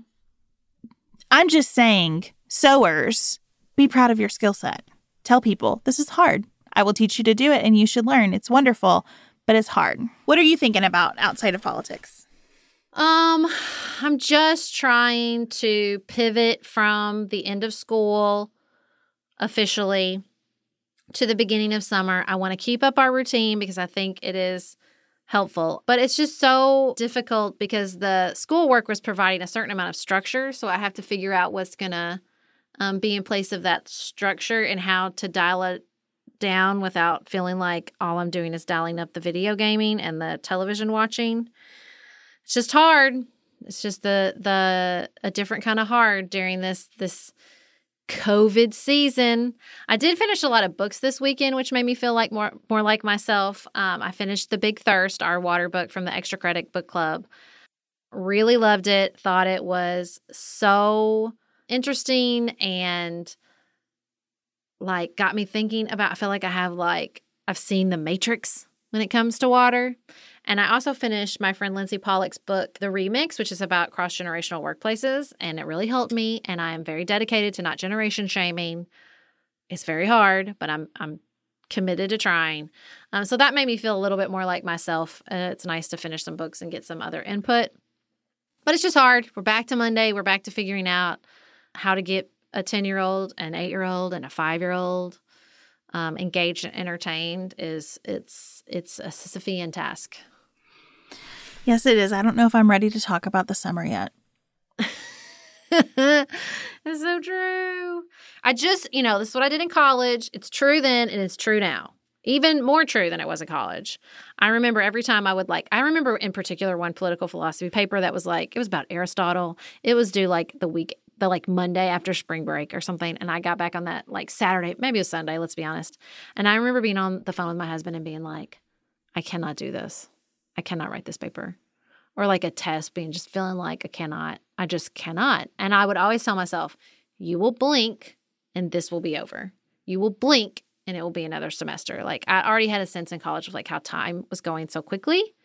I'm just saying, sewers, be proud of your skill set. Tell people this is hard. I will teach you to do it and you should learn. It's wonderful, but it's hard. What are you thinking about outside of politics? Um, I'm just trying to pivot from the end of school officially to the beginning of summer. I want to keep up our routine because I think it is helpful. But it's just so difficult because the schoolwork was providing a certain amount of structure. So I have to figure out what's going to um, be in place of that structure and how to dial it down without feeling like all I'm doing is dialing up the video gaming and the television watching. It's just hard. It's just the the a different kind of hard during this this COVID season. I did finish a lot of books this weekend, which made me feel like more more like myself. Um, I finished The Big Thirst, our water book from the Extra Credit Book Club. Really loved it. Thought it was so interesting and like got me thinking about. I feel like I have like I've seen The Matrix when it comes to water. And I also finished my friend Lindsay Pollak's book, The Remix, which is about cross generational workplaces. And it really helped me. And I am very dedicated to not generation shaming. It's very hard, but I'm, I'm committed to trying. Um, so that made me feel a little bit more like myself. Uh, it's nice to finish some books and get some other input. But it's just hard. We're back to Monday. We're back to figuring out how to get a 10 year old, an eight year old, and a five year old um, engaged and entertained is it's it's a Sisyphean task. Yes, it is. I don't know if I'm ready to talk about the summer yet. That's so true. I just, you know, this is what I did in college. It's true then and it's true now. Even more true than it was in college. I remember every time I would like, I remember in particular one political philosophy paper that was like, it was about Aristotle. It was due like the week, the like Monday after spring break or something. And I got back on that like Saturday, maybe was Sunday, let's be honest. And I remember being on the phone with my husband and being like, I cannot do this. I cannot write this paper. Or like a test, being just feeling like I cannot. I just cannot. And I would always tell myself, you will blink and this will be over. You will blink and it will be another semester. Like I already had a sense in college of like how time was going so quickly.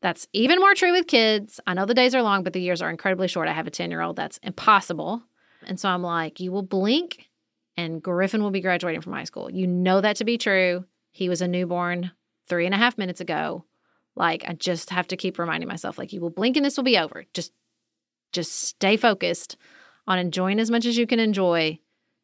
That's even more true with kids. I know the days are long, but the years are incredibly short. I have a 10 year old. That's impossible. And so I'm like, you will blink and Griffin will be graduating from high school. You know that to be true. He was a newborn three and a half minutes ago. Like I just have to keep reminding myself, like you will blink and this will be over. Just just stay focused on enjoying as much as you can enjoy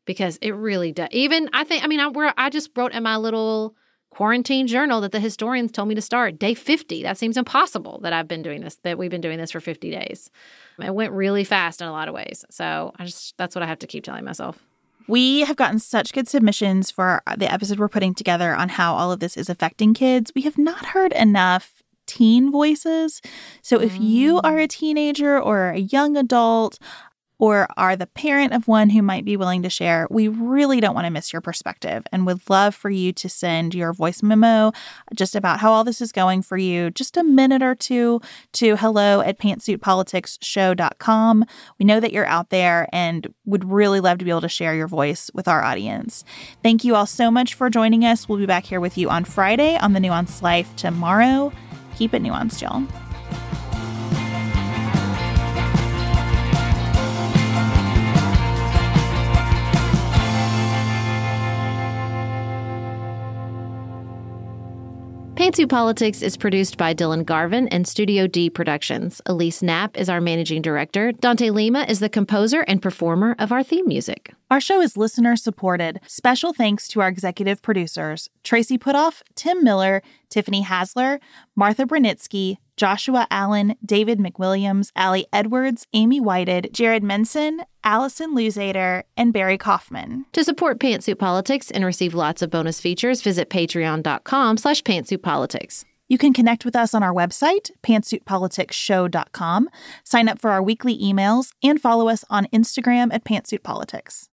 because it really does. Even I think I mean I where I just wrote in my little quarantine journal that the historians told me to start day 50. That seems impossible that I've been doing this that we've been doing this for 50 days. It went really fast in a lot of ways. So I just that's what I have to keep telling myself. We have gotten such good submissions for the episode we're putting together on how all of this is affecting kids. We have not heard enough teen voices. So if you mm. are a teenager or a young adult or are the parent of one who might be willing to share, we really don't want to miss your perspective and would love for you to send your voice memo just about how all this is going for you, just a minute or two to hello at pantsuitpoliticsshow.com. We know that you're out there and would really love to be able to share your voice with our audience. Thank you all so much for joining us. We'll be back here with you on Friday on The Nuanced Life tomorrow. Keep it nuanced, y'all. Pantsuit Politics is produced by Dylan Garvin and Studio D Productions. Elise Knapp is our managing director. Dante Lima is the composer and performer of our theme music. Our show is listener supported. Special thanks to our executive producers Tracy Putoff, Tim Miller, Tiffany Hasler, Martha Brunitsky, Joshua Allen, David McWilliams, Ali Edwards, Amy Whited, Jared Menson, Allison Luzader, and Barry Kaufman. To support Pantsuit Politics and receive lots of bonus features, visit patreon.com slash pantsuitpolitics. You can connect with us on our website, pantsuitpoliticsshow.com, sign up for our weekly emails, and follow us on Instagram at pantsuitpolitics.